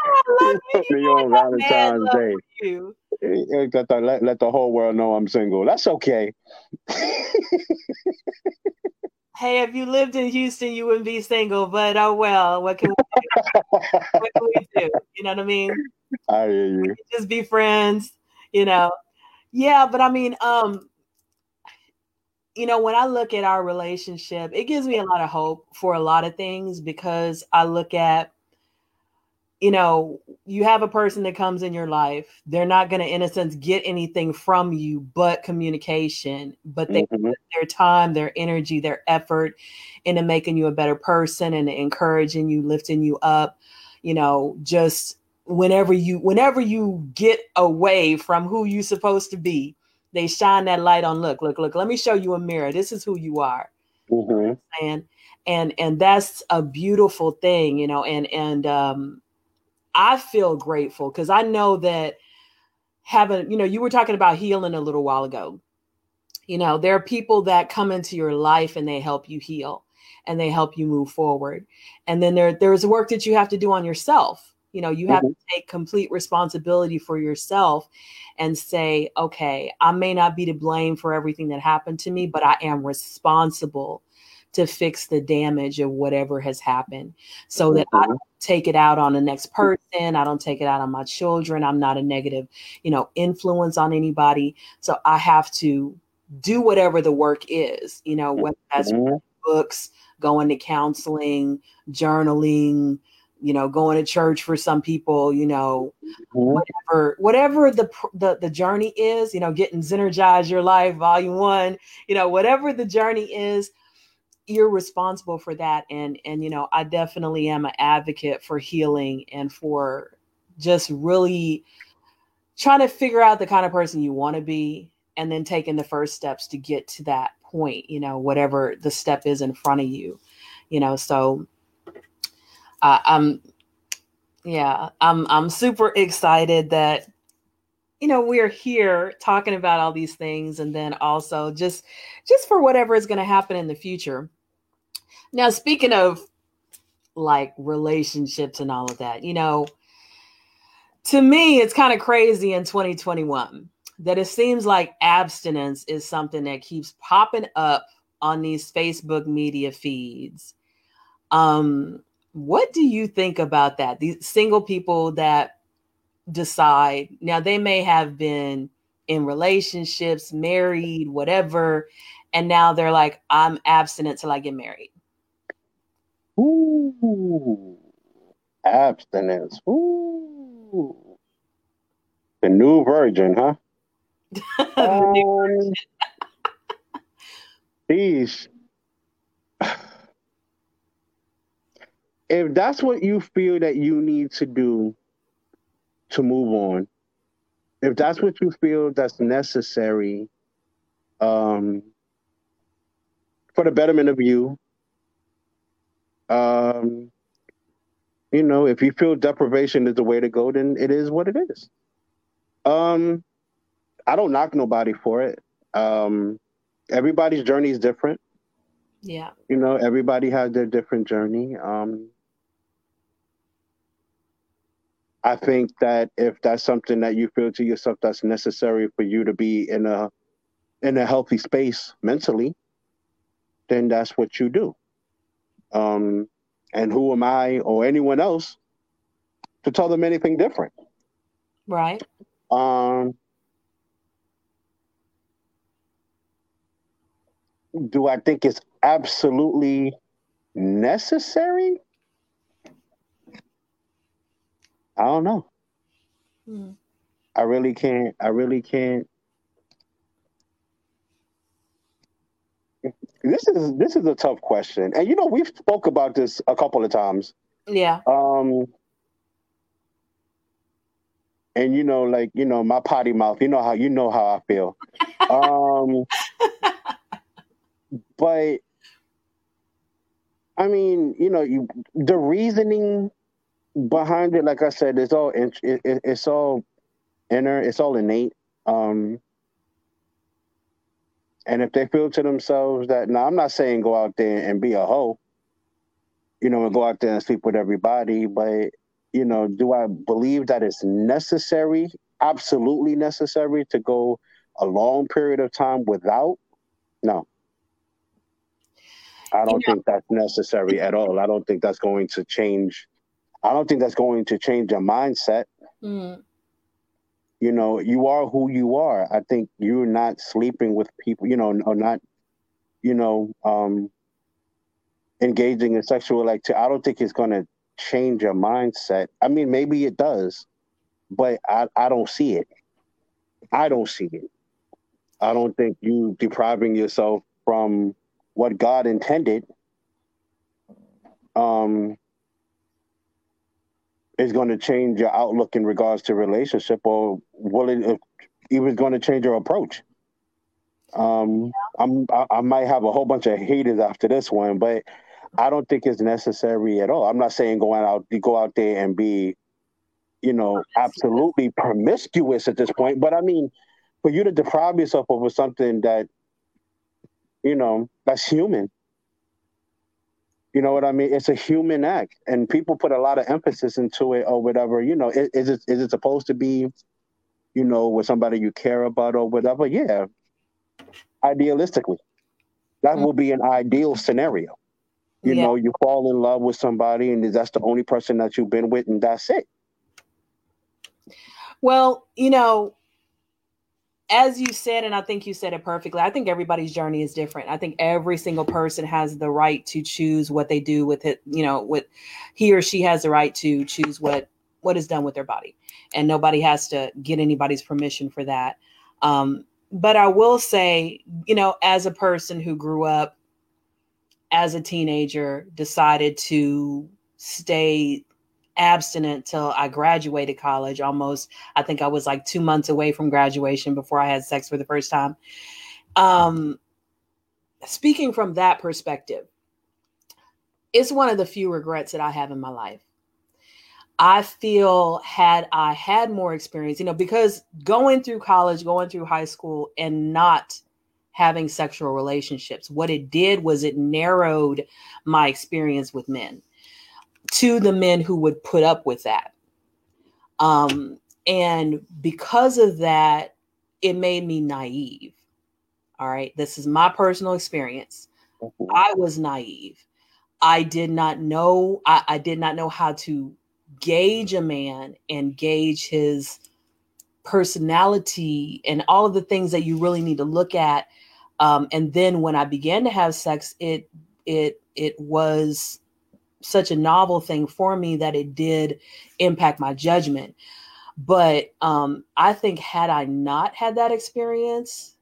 Speaker 2: I love you. Me on Valentine's Day. You. Let the, let, let the whole world know I'm single. That's okay.
Speaker 1: hey, if you lived in Houston, you wouldn't be single. But oh well, what can we do? what can we do? You know what I mean?
Speaker 2: I hear you.
Speaker 1: just be friends. You know. Yeah, but I mean, um, you know, when I look at our relationship, it gives me a lot of hope for a lot of things because I look at, you know, you have a person that comes in your life. They're not going to, in a sense, get anything from you but communication, but they mm-hmm. put their time, their energy, their effort into making you a better person and encouraging you, lifting you up, you know, just whenever you whenever you get away from who you're supposed to be they shine that light on look look look let me show you a mirror. This is who you are. Mm-hmm. and and and that's a beautiful thing you know and and um i feel grateful because i know that having you know you were talking about healing a little while ago. You know there are people that come into your life and they help you heal and they help you move forward. And then there there's work that you have to do on yourself you know, you have mm-hmm. to take complete responsibility for yourself and say, okay, I may not be to blame for everything that happened to me, but I am responsible to fix the damage of whatever has happened so that I mm-hmm. don't take it out on the next person. I don't take it out on my children. I'm not a negative, you know, influence on anybody. So I have to do whatever the work is, you know, whether that's mm-hmm. books, going to counseling, journaling, you know going to church for some people you know mm-hmm. whatever whatever the, the the journey is you know getting synergize your life volume 1 you know whatever the journey is you're responsible for that and and you know i definitely am an advocate for healing and for just really trying to figure out the kind of person you want to be and then taking the first steps to get to that point you know whatever the step is in front of you you know so uh, I'm yeah, I'm I'm super excited that you know we're here talking about all these things and then also just just for whatever is going to happen in the future. Now speaking of like relationships and all of that, you know, to me it's kind of crazy in 2021 that it seems like abstinence is something that keeps popping up on these Facebook media feeds. Um what do you think about that? These single people that decide now they may have been in relationships, married, whatever, and now they're like, I'm abstinent till I get married.
Speaker 2: Ooh, abstinence. Ooh, the new virgin, huh? the new um, virgin if that's what you feel that you need to do to move on, if that's what you feel that's necessary um, for the betterment of you, um, you know, if you feel deprivation is the way to go, then it is what it is. Um, I don't knock nobody for it. Um, everybody's journey is different.
Speaker 1: Yeah.
Speaker 2: You know, everybody has their different journey. Um, I think that if that's something that you feel to yourself that's necessary for you to be in a in a healthy space mentally, then that's what you do. Um, and who am I or anyone else to tell them anything different?
Speaker 1: Right.
Speaker 2: Um, do I think it's absolutely necessary? I don't know. Hmm. I really can't. I really can't. This is this is a tough question, and you know we've spoke about this a couple of times.
Speaker 1: Yeah.
Speaker 2: Um. And you know, like you know, my potty mouth. You know how you know how I feel. um. But I mean, you know, you the reasoning behind it, like I said, it's all it, it, it's all inner, it's all innate. Um, and if they feel to themselves that, now I'm not saying go out there and be a hoe, you know, and go out there and sleep with everybody, but you know, do I believe that it's necessary, absolutely necessary to go a long period of time without? No. I don't think that's necessary at all. I don't think that's going to change I don't think that's going to change your mindset. Mm. You know, you are who you are. I think you're not sleeping with people, you know, or not, you know, um, engaging in sexual activity. I don't think it's going to change your mindset. I mean, maybe it does, but I, I don't see it. I don't see it. I don't think you depriving yourself from what God intended um, is going to change your outlook in regards to relationship, or will it even going to change your approach? Um, I'm I, I might have a whole bunch of haters after this one, but I don't think it's necessary at all. I'm not saying going out, go out there and be, you know, absolutely promiscuous at this point. But I mean, for you to deprive yourself over something that, you know, that's human. You know what I mean? It's a human act, and people put a lot of emphasis into it or whatever. You know, is, is it is it supposed to be, you know, with somebody you care about or whatever? Yeah, idealistically, that mm-hmm. will be an ideal scenario. You yeah. know, you fall in love with somebody, and that's the only person that you've been with, and that's it.
Speaker 1: Well, you know, as you said, and I think you said it perfectly, I think everybody's journey is different. I think every single person has the right to choose what they do with it, you know, with he or she has the right to choose what what is done with their body. And nobody has to get anybody's permission for that. Um, but I will say, you know, as a person who grew up as a teenager, decided to stay abstinent till I graduated college. Almost, I think I was like two months away from graduation before I had sex for the first time. Um, speaking from that perspective, it's one of the few regrets that I have in my life. I feel had I had more experience, you know, because going through college, going through high school, and not having sexual relationships, what it did was it narrowed my experience with men to the men who would put up with that. Um, and because of that, it made me naive. All right. This is my personal experience. Mm-hmm. I was naive. I did not know, I, I did not know how to gauge a man and gauge his personality and all of the things that you really need to look at. Um, and then when I began to have sex, it it it was such a novel thing for me that it did impact my judgment. But um, I think had I not had that experience,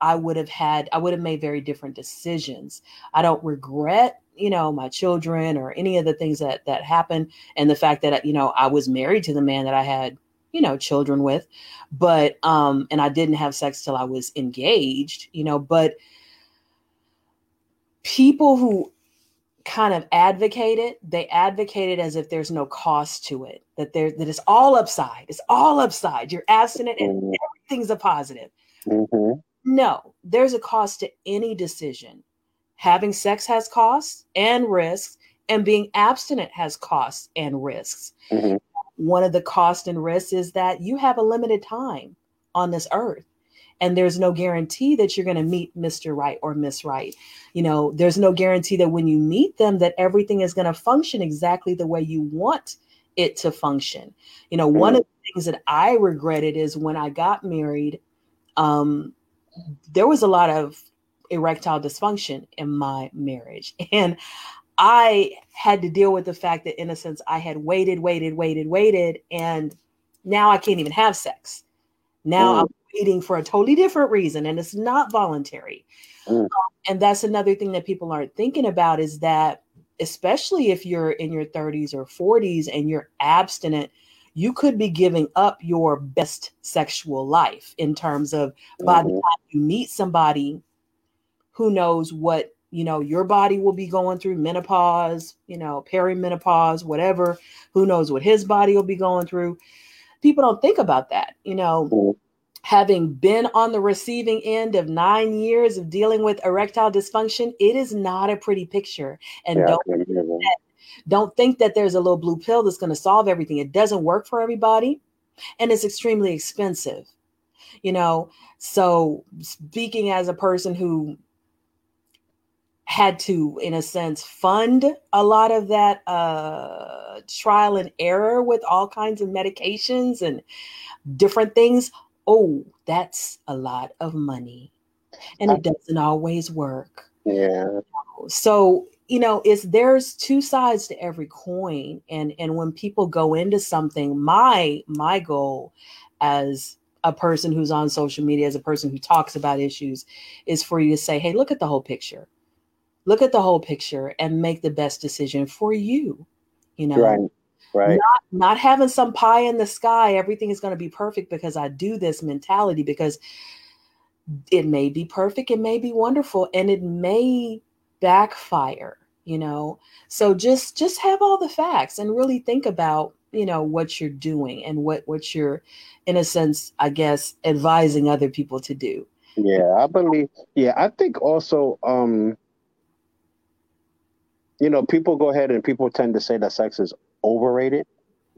Speaker 1: I would have had I would have made very different decisions. I don't regret you know my children or any of the things that that happened and the fact that you know i was married to the man that i had you know children with but um and i didn't have sex till i was engaged you know but people who kind of advocated they advocated as if there's no cost to it that there that it's all upside it's all upside you're abstinent and mm-hmm. everything's a positive mm-hmm. no there's a cost to any decision having sex has costs and risks, and being abstinent has costs and risks. Mm-hmm. One of the costs and risks is that you have a limited time on this earth. And there's no guarantee that you're going to meet Mr. Right or Miss Right. You know, there's no guarantee that when you meet them, that everything is going to function exactly the way you want it to function. You know, one of the things that I regretted is when I got married, um, there was a lot of erectile dysfunction in my marriage. And I had to deal with the fact that, in a sense, I had waited, waited, waited, waited, and now I can't even have sex. Now mm. I'm waiting for a totally different reason, and it's not voluntary. Mm. Um, and that's another thing that people aren't thinking about is that, especially if you're in your 30s or 40s and you're abstinent, you could be giving up your best sexual life in terms of mm-hmm. by the mm-hmm. time you meet somebody who knows what you know your body will be going through menopause you know perimenopause whatever who knows what his body will be going through people don't think about that you know mm-hmm. Having been on the receiving end of nine years of dealing with erectile dysfunction it is not a pretty picture. And yeah, don't, don't think that there's a little blue pill that's going to solve everything. It doesn't work for everybody and it's extremely expensive you know? So speaking as a person who had to, in a sense, fund a lot of that uh, trial and error with all kinds of medications and different things. Oh, that's a lot of money. And it doesn't always work.
Speaker 2: Yeah.
Speaker 1: Oh, so, you know, it's there's two sides to every coin. And and when people go into something, my my goal as a person who's on social media, as a person who talks about issues, is for you to say, hey, look at the whole picture look at the whole picture and make the best decision for you you know
Speaker 2: right. Right.
Speaker 1: Not, not having some pie in the sky, everything is going to be perfect because I do this mentality because it may be perfect, it may be wonderful, and it may backfire, you know. So just just have all the facts and really think about, you know, what you're doing and what what you're in a sense, I guess, advising other people to do.
Speaker 2: Yeah, I believe yeah, I think also um you know, people go ahead and people tend to say that sex is overrated.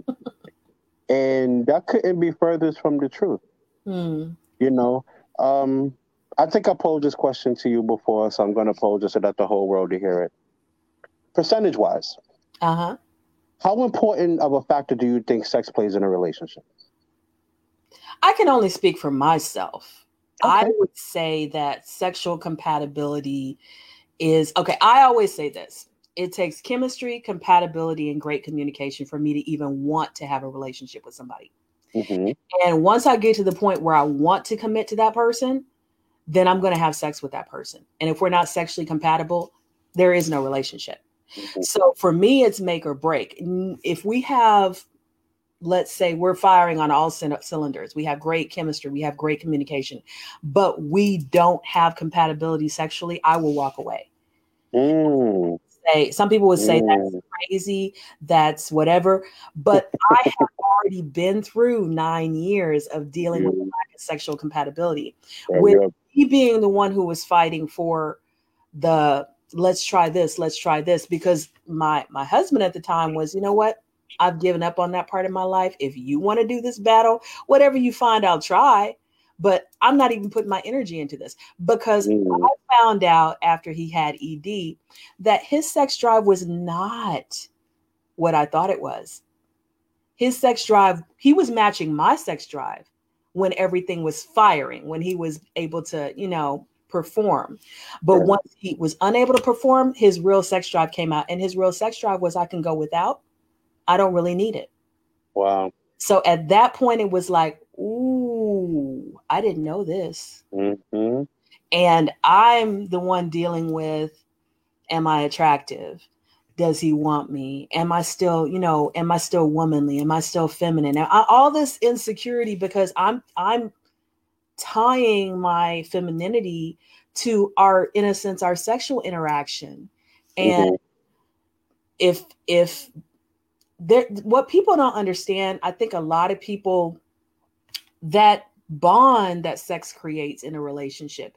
Speaker 2: and that couldn't be furthest from the truth.
Speaker 1: Hmm.
Speaker 2: You know, um, I think I posed this question to you before, so I'm going to pose it so that the whole world to hear it. Percentage wise,
Speaker 1: uh-huh.
Speaker 2: how important of a factor do you think sex plays in a relationship?
Speaker 1: I can only speak for myself. Okay. I would say that sexual compatibility is okay. I always say this it takes chemistry, compatibility, and great communication for me to even want to have a relationship with somebody. Mm-hmm. And once I get to the point where I want to commit to that person, then I'm going to have sex with that person. And if we're not sexually compatible, there is no relationship. Mm-hmm. So for me, it's make or break. If we have, let's say, we're firing on all cylinders, we have great chemistry, we have great communication, but we don't have compatibility sexually, I will walk away.
Speaker 2: Mm
Speaker 1: say some people would say mm. that's crazy, that's whatever. But I have already been through nine years of dealing mm. with lack of sexual compatibility. With me being the one who was fighting for the let's try this, let's try this, because my my husband at the time was, you know what? I've given up on that part of my life. If you want to do this battle, whatever you find, I'll try but I'm not even putting my energy into this because mm. I found out after he had ED that his sex drive was not what I thought it was. His sex drive, he was matching my sex drive when everything was firing, when he was able to, you know, perform. But once he was unable to perform, his real sex drive came out. And his real sex drive was I can go without. I don't really need it.
Speaker 2: Wow.
Speaker 1: So at that point, it was like, ooh, I didn't know this.
Speaker 2: Mm-hmm.
Speaker 1: And I'm the one dealing with, am I attractive? Does he want me? Am I still, you know, am I still womanly? Am I still feminine? I, all this insecurity because I'm I'm tying my femininity to our in a sense our sexual interaction. And mm-hmm. if if there what people don't understand, I think a lot of people that bond that sex creates in a relationship.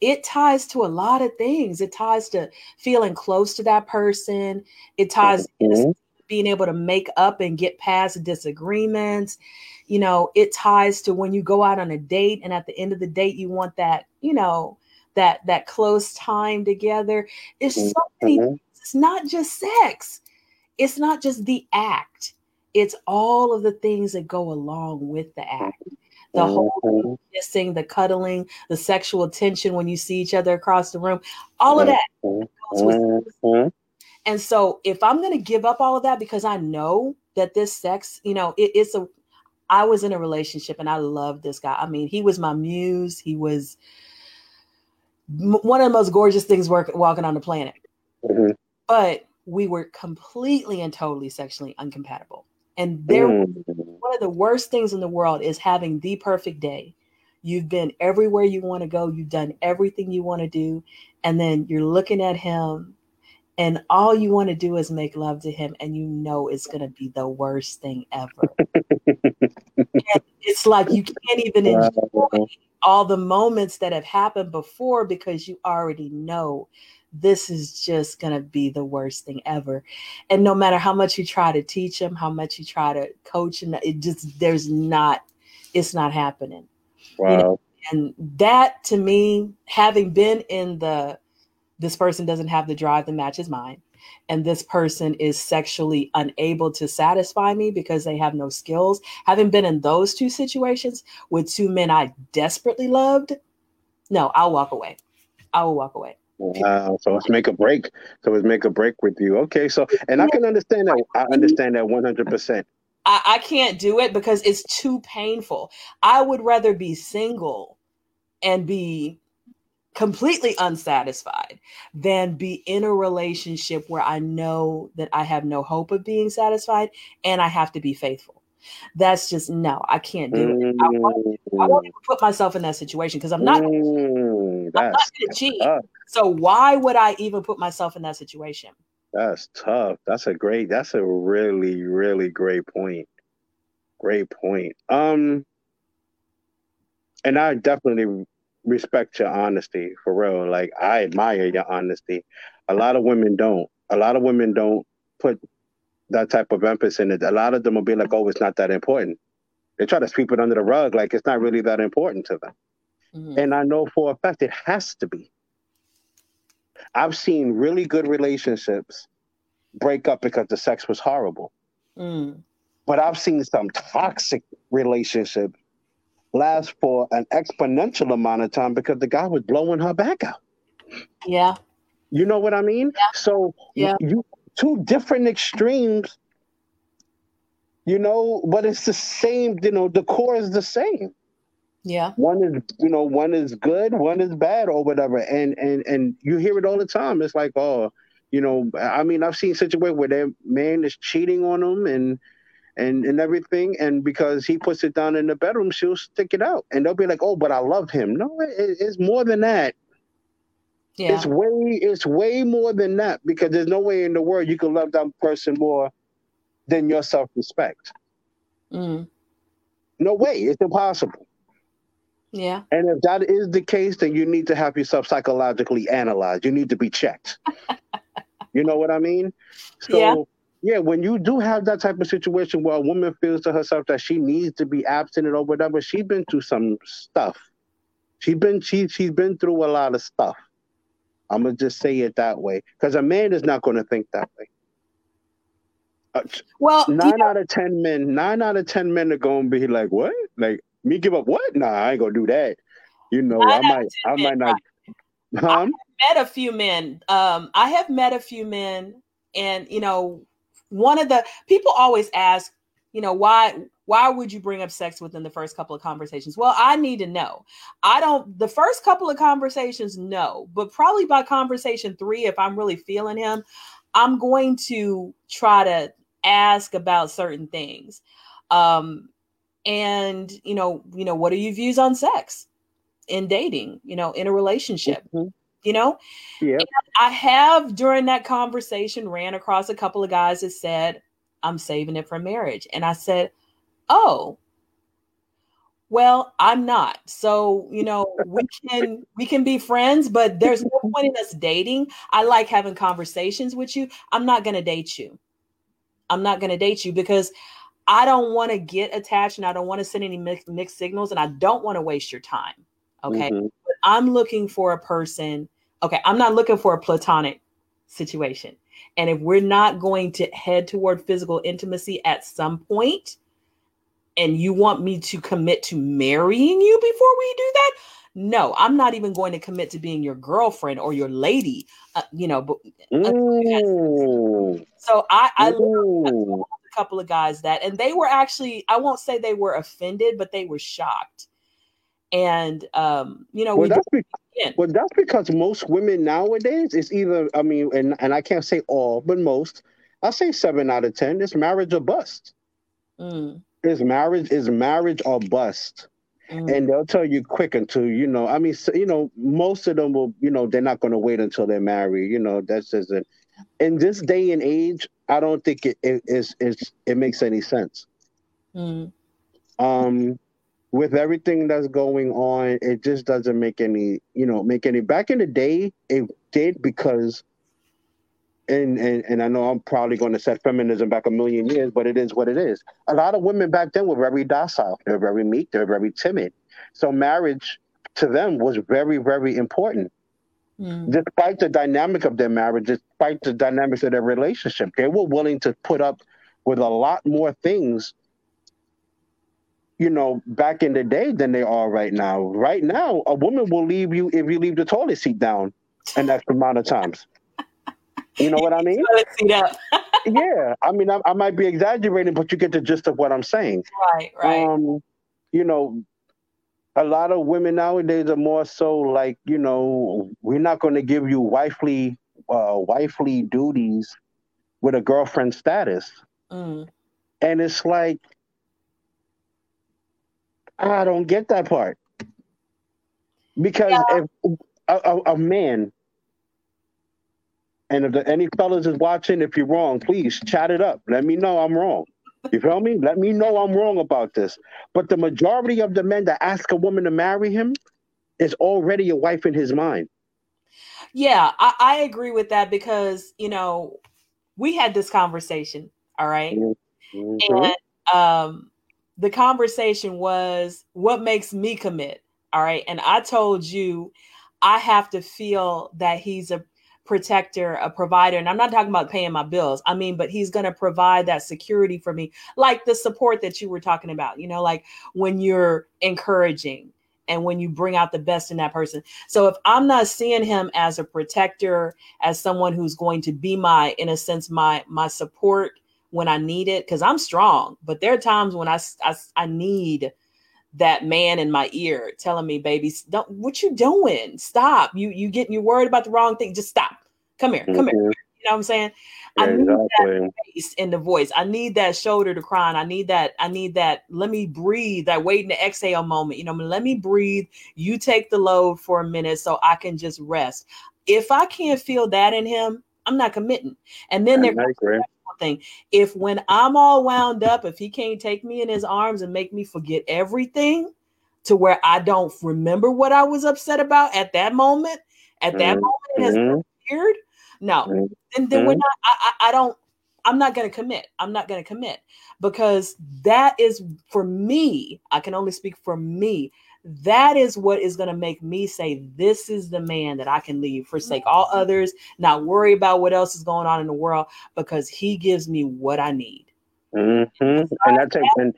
Speaker 1: It ties to a lot of things. It ties to feeling close to that person. It ties mm-hmm. being able to make up and get past disagreements. You know it ties to when you go out on a date and at the end of the date you want that you know that that close time together. It's so many mm-hmm. it's not just sex. It's not just the act. It's all of the things that go along with the act the whole mm-hmm. kissing, the cuddling, the sexual tension when you see each other across the room, all of that. Mm-hmm. And so, if I'm going to give up all of that because I know that this sex, you know, it, it's a, I was in a relationship and I loved this guy. I mean, he was my muse. He was one of the most gorgeous things work, walking on the planet.
Speaker 2: Mm-hmm.
Speaker 1: But we were completely and totally sexually uncompatible. And there, mm. One of the worst things in the world is having the perfect day. You've been everywhere you want to go, you've done everything you want to do, and then you're looking at him, and all you want to do is make love to him, and you know it's going to be the worst thing ever. it's like you can't even enjoy all the moments that have happened before because you already know this is just going to be the worst thing ever. And no matter how much you try to teach them, how much you try to coach, and it just, there's not, it's not happening.
Speaker 2: Wow. You know?
Speaker 1: And that to me, having been in the, this person doesn't have the drive that matches mine. And this person is sexually unable to satisfy me because they have no skills. Having been in those two situations with two men I desperately loved, no, I'll walk away. I will walk away.
Speaker 2: Wow. So let's make a break. So let's make a break with you. Okay. So, and I can understand that. I understand that 100%.
Speaker 1: I, I can't do it because it's too painful. I would rather be single and be completely unsatisfied than be in a relationship where I know that I have no hope of being satisfied and I have to be faithful. That's just no, I can't do mm. it. I won't, I won't, put myself in that situation because I'm not. Mm, I'm not to cheat. Tough. So why would I even put myself in that situation?
Speaker 2: That's tough. That's a great. That's a really, really great point. Great point. Um, and I definitely respect your honesty for real. Like I admire your honesty. A lot of women don't. A lot of women don't put that type of emphasis in it. A lot of them will be like, "Oh, it's not that important." They try to sweep it under the rug, like it's not really that important to them. Mm-hmm. And I know for a fact it has to be. I've seen really good relationships break up because the sex was horrible. Mm. But I've seen some toxic relationships last for an exponential amount of time because the guy was blowing her back out.
Speaker 1: Yeah.
Speaker 2: You know what I mean? Yeah. So yeah. you two different extremes, you know, but it's the same, you know, the core is the same.
Speaker 1: Yeah.
Speaker 2: One is, you know, one is good, one is bad or whatever. And and and you hear it all the time. It's like, oh, you know, I mean, I've seen situations where their man is cheating on them and and and everything, and because he puts it down in the bedroom, she'll stick it out, and they'll be like, "Oh, but I love him." No, it, it's more than that. Yeah. It's way it's way more than that because there's no way in the world you can love that person more than your self respect. Mm. No way, it's impossible.
Speaker 1: Yeah.
Speaker 2: And if that is the case, then you need to have yourself psychologically analyzed. You need to be checked. you know what I mean? So yeah yeah, when you do have that type of situation where a woman feels to herself that she needs to be abstinent or whatever, she's been through some stuff. She's been she she's been through a lot of stuff. I'm gonna just say it that way because a man is not going to think that way. Uh, well, nine you know, out of ten men, nine out of ten men are going to be like, "What? Like me give up what? Nah, I ain't gonna do that." You know, I might, I might not.
Speaker 1: Huh? I met a few men. Um, I have met a few men, and you know, one of the people always ask, you know, why why would you bring up sex within the first couple of conversations? Well, I need to know. I don't the first couple of conversations no, but probably by conversation 3 if I'm really feeling him, I'm going to try to ask about certain things. Um and you know, you know, what are your views on sex in dating, you know, in a relationship? Mm-hmm you know?
Speaker 2: Yeah.
Speaker 1: I have during that conversation ran across a couple of guys that said, I'm saving it for marriage. And I said, Oh, well, I'm not. So, you know, we can we can be friends, but there's no point in us dating. I like having conversations with you. I'm not going to date you. I'm not going to date you because I don't want to get attached and I don't want to send any mixed, mixed signals and I don't want to waste your time. Okay? Mm-hmm. I'm looking for a person okay, I'm not looking for a platonic situation. And if we're not going to head toward physical intimacy at some point, and you want me to commit to marrying you before we do that, no, I'm not even going to commit to being your girlfriend or your lady. Uh, you know, but uh, so I, I a couple of guys that, and they were actually, I won't say they were offended, but they were shocked. And um, you know,
Speaker 2: well, we that's, be- well, that's because most women nowadays is either, I mean, and, and I can't say all, but most, I say seven out of ten, it's marriage or bust. Mm. Is marriage is marriage or bust. Mm. And they'll tell you quick until you know. I mean, so, you know, most of them will. You know, they're not going to wait until they're married. You know, that's just it. In this day and age, I don't think it it is it, it makes any sense. Mm. Um, with everything that's going on, it just doesn't make any, you know, make any. Back in the day, it did because, and and and I know I'm probably going to set feminism back a million years, but it is what it is. A lot of women back then were very docile. They're very meek. They're very timid. So marriage to them was very, very important. Mm. Despite the dynamic of their marriage, despite the dynamics of their relationship, they were willing to put up with a lot more things you know, back in the day than they are right now. Right now, a woman will leave you if you leave the toilet seat down an extra amount of times. You know what I mean? yeah, I mean, I, I, might be exaggerating, but you get the gist of what I'm saying.
Speaker 1: Right, right.
Speaker 2: Um, you know, a lot of women nowadays are more so like, you know, we're not going to give you wifely, uh, wifely duties with a girlfriend status. Mm. And it's like, I don't get that part. Because yeah. if a, a, a, man, and if the, any fellas is watching, if you're wrong, please chat it up. Let me know I'm wrong. You feel me? Let me know I'm wrong about this. But the majority of the men that ask a woman to marry him is already a wife in his mind.
Speaker 1: Yeah, I, I agree with that because, you know, we had this conversation, all right? mm-hmm. And um, the conversation was what makes me commit, all right? And I told you I have to feel that he's a protector, a provider. And I'm not talking about paying my bills. I mean, but he's going to provide that security for me, like the support that you were talking about, you know, like when you're encouraging and when you bring out the best in that person. So if I'm not seeing him as a protector, as someone who's going to be my, in a sense, my, my support when I need it, because I'm strong, but there are times when I, I, I need that man in my ear telling me, baby, don't what you doing? Stop. You you getting you worried about the wrong thing. Just stop. Come here. Come mm-hmm. here. You know what I'm saying? I need exactly. that bass in the voice. I need that shoulder to cry on. I need that. I need that. Let me breathe. That waiting to exhale moment. You know, let me breathe. You take the load for a minute so I can just rest. If I can't feel that in him, I'm not committing. And then there thing. If when I'm all wound up, if he can't take me in his arms and make me forget everything to where I don't remember what I was upset about at that moment, at that mm-hmm. moment it has mm-hmm. disappeared. No. Mm-hmm. And then we're not, I, I, I don't, I'm not going to commit. I'm not going to commit because that is for me. I can only speak for me that is what is going to make me say this is the man that i can leave forsake all others not worry about what else is going on in the world because he gives me what i need mm-hmm. and that's and, and,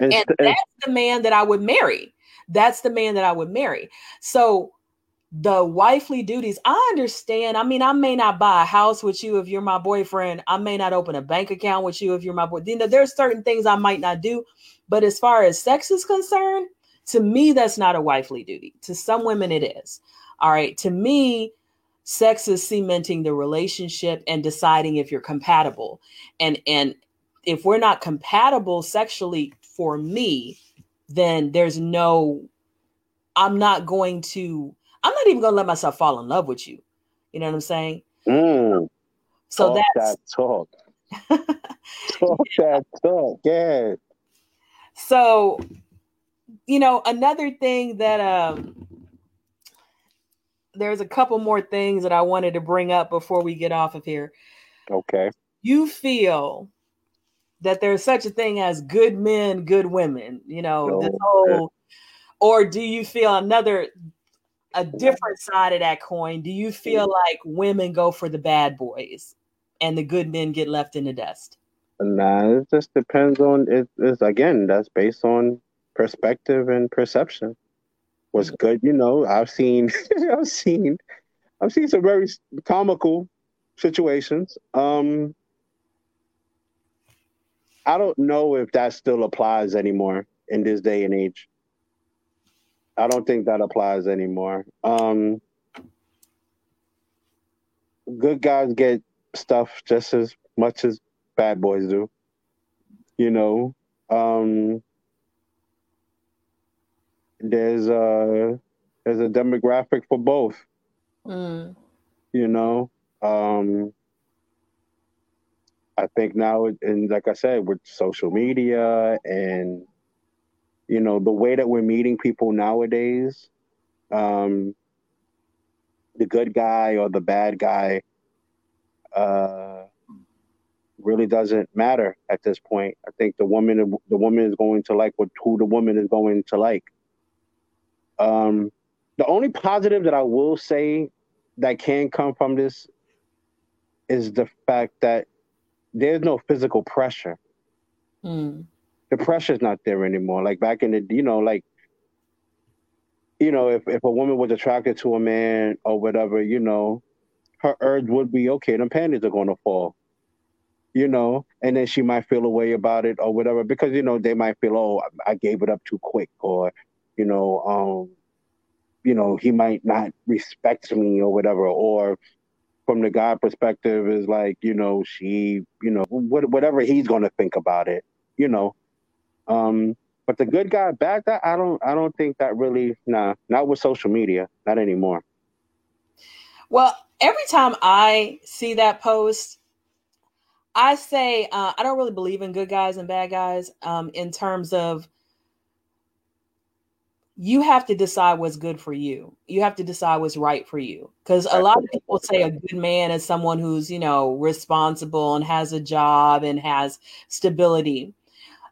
Speaker 1: and, and that's the man that i would marry that's the man that i would marry so the wifely duties i understand i mean i may not buy a house with you if you're my boyfriend i may not open a bank account with you if you're my boy you know there's certain things i might not do but as far as sex is concerned to me, that's not a wifely duty. To some women, it is. All right. To me, sex is cementing the relationship and deciding if you're compatible. And and if we're not compatible sexually for me, then there's no I'm not going to I'm not even going to let myself fall in love with you. You know what I'm saying? Mm. So talk that's that talk. talk that talk. Yeah. So you know, another thing that um there's a couple more things that I wanted to bring up before we get off of here.
Speaker 2: Okay.
Speaker 1: You feel that there's such a thing as good men, good women, you know, oh, this whole or do you feel another a different side of that coin? Do you feel like women go for the bad boys and the good men get left in the dust?
Speaker 2: Nah, it just depends on. It's again, that's based on perspective and perception What's good. You know, I've seen, I've seen, I've seen some very comical situations. Um, I don't know if that still applies anymore in this day and age. I don't think that applies anymore. Um, good guys get stuff just as much as bad boys do. You know, um, there's a there's a demographic for both. Mm. You know, um, I think now, and like I said, with social media and you know the way that we're meeting people nowadays, um, the good guy or the bad guy uh, really doesn't matter at this point. I think the woman the woman is going to like what who the woman is going to like. Um, the only positive that I will say that can come from this is the fact that there's no physical pressure. Mm. The pressure's not there anymore. Like back in the, you know, like, you know, if, if a woman was attracted to a man or whatever, you know, her urge would be, okay, them panties are going to fall, you know, and then she might feel a way about it or whatever, because, you know, they might feel, oh, I gave it up too quick or you know, um, you know, he might not respect me or whatever, or from the guy perspective is like, you know, she, you know, what, whatever he's going to think about it, you know. Um, but the good guy, bad guy, I don't, I don't think that really, nah, not with social media, not anymore.
Speaker 1: Well, every time I see that post, I say uh, I don't really believe in good guys and bad guys um, in terms of you have to decide what's good for you. You have to decide what's right for you. Because a lot of people say a good man is someone who's, you know, responsible and has a job and has stability.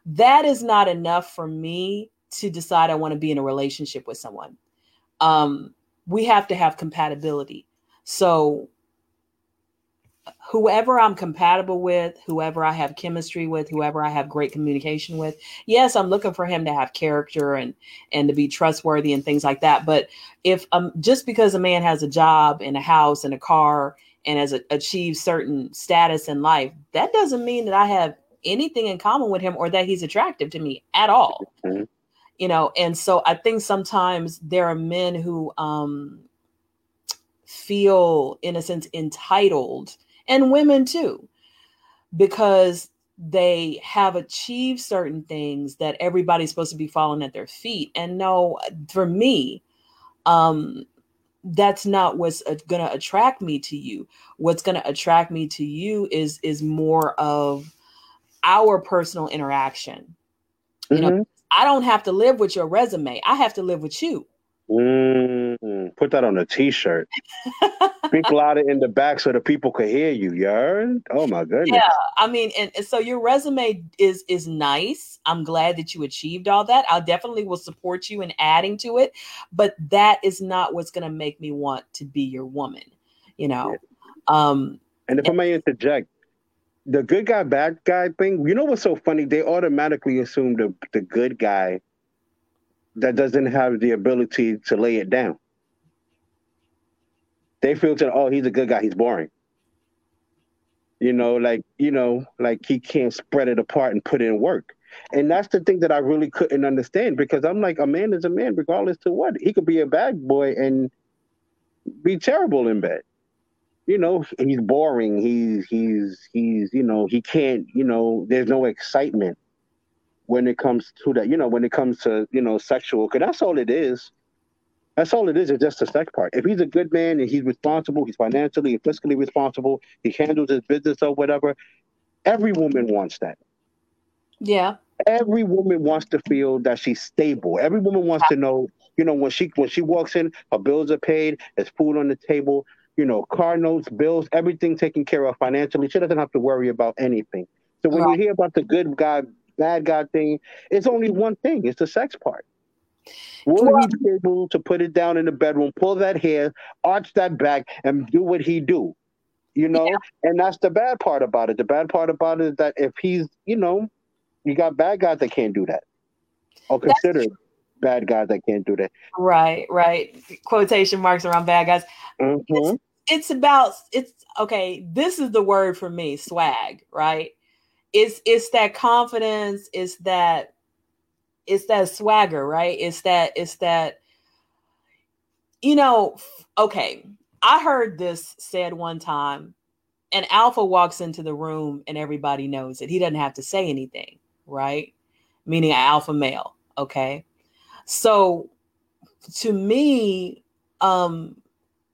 Speaker 1: That is not enough for me to decide I want to be in a relationship with someone. Um, we have to have compatibility. So whoever I'm compatible with, whoever I have chemistry with, whoever I have great communication with, yes, I'm looking for him to have character and and to be trustworthy and things like that. But if um just because a man has a job and a house and a car and has a, achieved certain status in life, that doesn't mean that I have anything in common with him or that he's attractive to me at all. Mm-hmm. You know, and so I think sometimes there are men who um feel in a sense entitled and women too, because they have achieved certain things that everybody's supposed to be falling at their feet. And no, for me, um, that's not what's uh, going to attract me to you. What's going to attract me to you is is more of our personal interaction. You mm-hmm. know, I don't have to live with your resume. I have to live with you.
Speaker 2: Mm, put that on a t-shirt. Speak louder in the back so the people could hear you. Yeah. Oh my goodness.
Speaker 1: Yeah. I mean, and, and, so your resume is is nice. I'm glad that you achieved all that. I definitely will support you in adding to it, but that is not what's going to make me want to be your woman. You know. Yeah. Um.
Speaker 2: And if and, I may interject, the good guy bad guy thing. You know what's so funny? They automatically assume the the good guy that doesn't have the ability to lay it down. They feel to oh he's a good guy he's boring. You know, like you know, like he can't spread it apart and put in work. And that's the thing that I really couldn't understand because I'm like a man is a man regardless to what he could be a bad boy and be terrible in bed. You know, and he's boring. He's he's he's you know he can't you know there's no excitement when it comes to that, you know, when it comes to, you know, sexual, because that's all it is. That's all it is, It's just the sex part. If he's a good man and he's responsible, he's financially and fiscally responsible, he handles his business or whatever, every woman wants that.
Speaker 1: Yeah.
Speaker 2: Every woman wants to feel that she's stable. Every woman wants to know, you know, when she when she walks in, her bills are paid, there's food on the table, you know, car notes, bills, everything taken care of financially. She doesn't have to worry about anything. So when right. you hear about the good guy bad guy thing. It's only one thing. It's the sex part. Will well, he be able to put it down in the bedroom, pull that hair, arch that back, and do what he do? You know, yeah. and that's the bad part about it. The bad part about it is that if he's, you know, you got bad guys that can't do that, or consider bad guys that can't do that.
Speaker 1: Right, right. Quotation marks around bad guys. Mm-hmm. It's, it's about it's okay. This is the word for me, swag. Right it's it's that confidence it's that it's that swagger right it's that it's that you know okay i heard this said one time an alpha walks into the room and everybody knows it he doesn't have to say anything right meaning an alpha male okay so to me um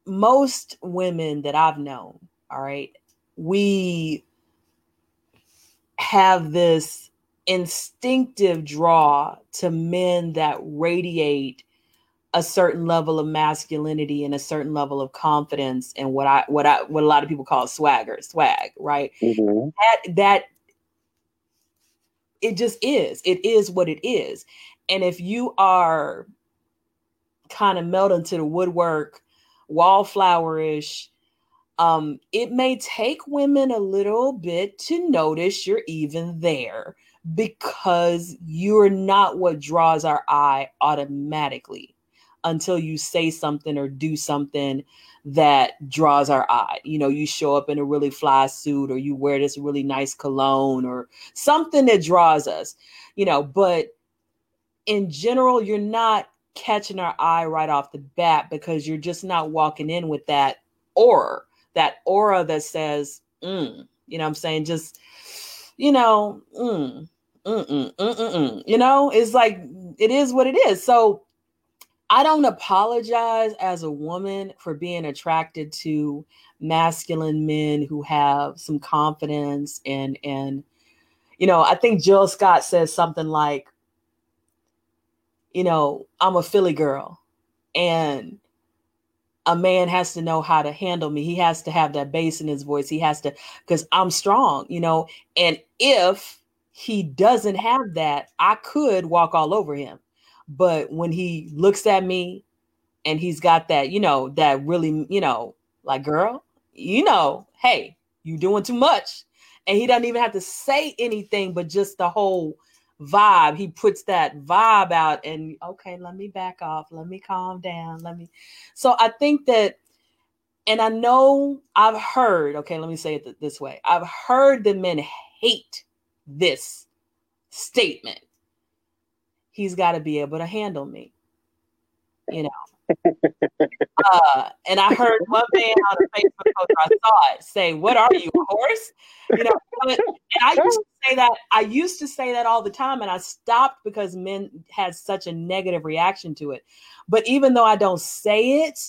Speaker 1: most women that i've known all right we have this instinctive draw to men that radiate a certain level of masculinity and a certain level of confidence and what I what I what a lot of people call swagger, swag, right? Mm-hmm. That that it just is. It is what it is. And if you are kind of melting to the woodwork, wallflowerish, um, it may take women a little bit to notice you're even there because you're not what draws our eye automatically until you say something or do something that draws our eye. You know, you show up in a really fly suit or you wear this really nice cologne or something that draws us, you know, but in general, you're not catching our eye right off the bat because you're just not walking in with that aura, that aura that says, mm, you know I'm saying? Just, you know, mm, mm, mm, you know, it's like, it is what it is. So I don't apologize as a woman for being attracted to masculine men who have some confidence and, and, you know, I think Jill Scott says something like, you know, I'm a Philly girl and a man has to know how to handle me. He has to have that bass in his voice. He has to, because I'm strong, you know. And if he doesn't have that, I could walk all over him. But when he looks at me and he's got that, you know, that really, you know, like, girl, you know, hey, you doing too much. And he doesn't even have to say anything, but just the whole vibe. He puts that vibe out and okay, let me back off. Let me calm down. Let me. So I think that, and I know I've heard, okay, let me say it this way I've heard that men hate this statement. He's got to be able to handle me. You know, uh, and I heard one man on the Facebook post, I saw it say, "What are you, a horse?" You know, and I used to say that. I used to say that all the time, and I stopped because men had such a negative reaction to it. But even though I don't say it,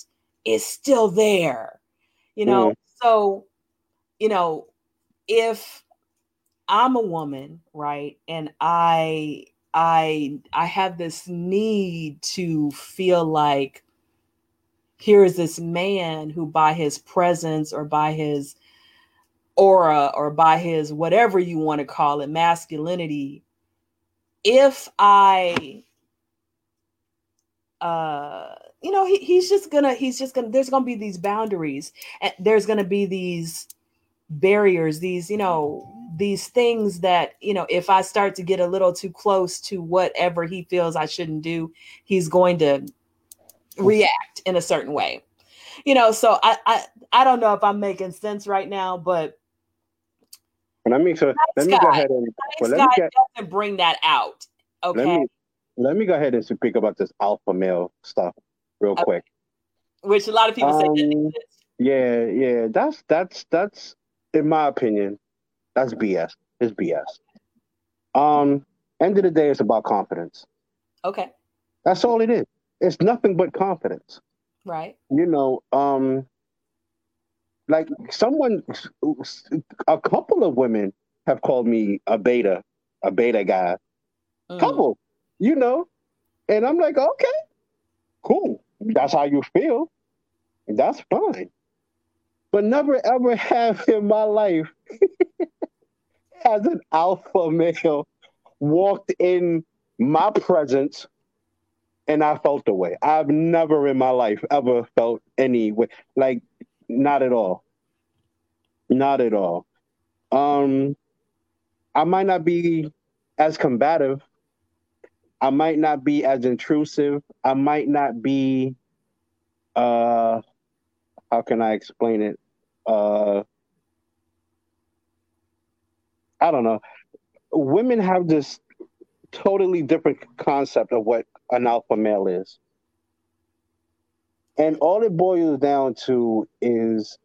Speaker 1: it's still there. You know, mm. so you know, if I'm a woman, right, and I I I have this need to feel like here is this man who by his presence or by his aura or by his whatever you want to call it masculinity if i uh you know he, he's just gonna he's just gonna there's gonna be these boundaries and there's gonna be these barriers these you know these things that you know if i start to get a little too close to whatever he feels i shouldn't do he's going to react in a certain way. You know so i i, I don't know if i'm making sense right now but
Speaker 2: let me so nice let me guy. go ahead and nice
Speaker 1: well, let me get, doesn't bring that out okay?
Speaker 2: let me, let me go ahead and speak about this alpha male stuff real okay. quick.
Speaker 1: Which a lot of people um, say
Speaker 2: yeah yeah that's that's that's in my opinion that's bs it's bs um end of the day it's about confidence.
Speaker 1: Okay.
Speaker 2: That's all it is it's nothing but confidence.
Speaker 1: Right.
Speaker 2: You know, um, like someone, a couple of women have called me a beta, a beta guy. Mm. Couple, you know, and I'm like, okay, cool. That's how you feel. That's fine. But never ever have in my life as an alpha male walked in my presence and I felt the way. I've never in my life ever felt any way, like not at all, not at all. Um, I might not be as combative. I might not be as intrusive. I might not be. Uh, how can I explain it? Uh, I don't know. Women have this totally different concept of what an alpha male is. And all it boils down to is,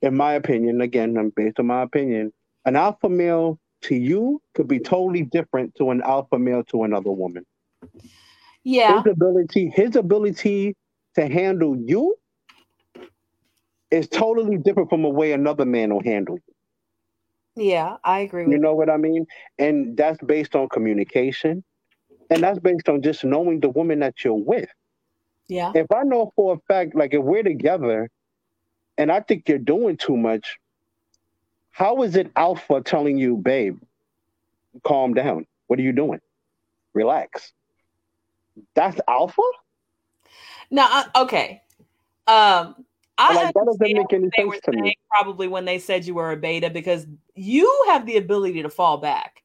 Speaker 2: in my opinion, again, I'm based on my opinion, an alpha male to you could be totally different to an alpha male to another woman.
Speaker 1: Yeah.
Speaker 2: His ability, his ability to handle you is totally different from the way another man will handle you.
Speaker 1: Yeah, I agree.
Speaker 2: you know what I mean? And that's based on communication. And that's based on just knowing the woman that you're with.
Speaker 1: Yeah.
Speaker 2: If I know for a fact, like if we're together and I think you're doing too much, how is it alpha telling you, babe, calm down? What are you doing? Relax. That's alpha?
Speaker 1: No, uh, okay. Um, I like, that doesn't make any sense to me. Probably when they said you were a beta, because you have the ability to fall back,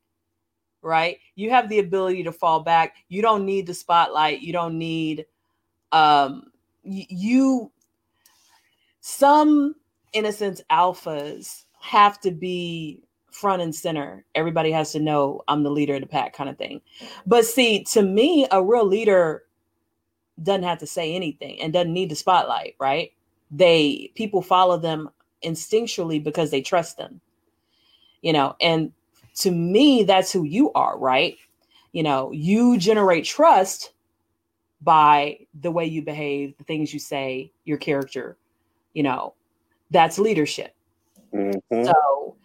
Speaker 1: right? You have the ability to fall back. You don't need the spotlight. You don't need um you some innocence alphas have to be front and center. Everybody has to know I'm the leader of the pack kind of thing. But see, to me, a real leader doesn't have to say anything and doesn't need the spotlight, right? They people follow them instinctually because they trust them. You know, and to me, that's who you are, right? You know, you generate trust by the way you behave, the things you say, your character, you know, that's leadership. Mm-hmm. So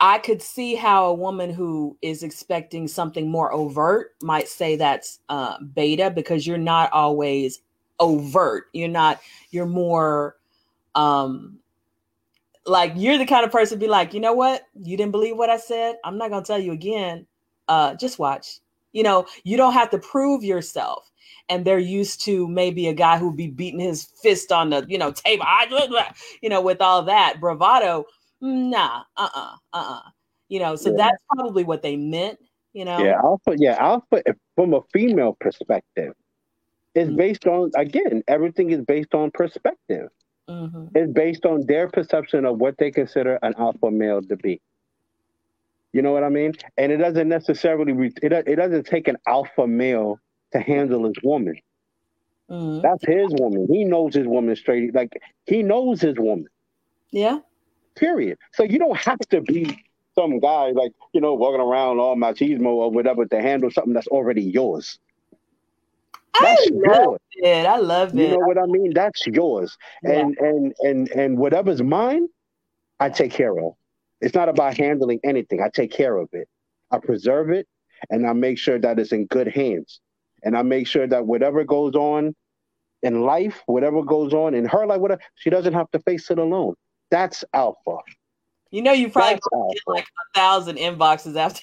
Speaker 1: I could see how a woman who is expecting something more overt might say that's uh, beta because you're not always overt. You're not, you're more um like you're the kind of person be like, you know what? You didn't believe what I said. I'm not gonna tell you again. Uh, just watch. You know, you don't have to prove yourself. And they're used to maybe a guy who'd be beating his fist on the, you know, table, you know, with all that bravado. Nah, uh-uh, uh-uh. You know, so yeah. that's probably what they meant, you know.
Speaker 2: Yeah, alpha, yeah, alpha from a female perspective, is mm-hmm. based on again, everything is based on perspective. Mm-hmm. It's based on their perception of what they consider an alpha male to be. You know what I mean? And it doesn't necessarily it, it doesn't take an alpha male to handle his woman. Mm-hmm. That's his woman. He knows his woman straight. Like he knows his woman.
Speaker 1: Yeah.
Speaker 2: Period. So you don't have to be some guy like you know walking around all machismo or whatever to handle something that's already yours.
Speaker 1: That's I love it. I love
Speaker 2: it. You know what I mean? That's yours. Yeah. And and and and whatever's mine, I take care of. It's not about handling anything. I take care of it. I preserve it and I make sure that it's in good hands. And I make sure that whatever goes on in life, whatever goes on in her life, whatever, she doesn't have to face it alone. That's alpha.
Speaker 1: You know, you probably get like a thousand inboxes after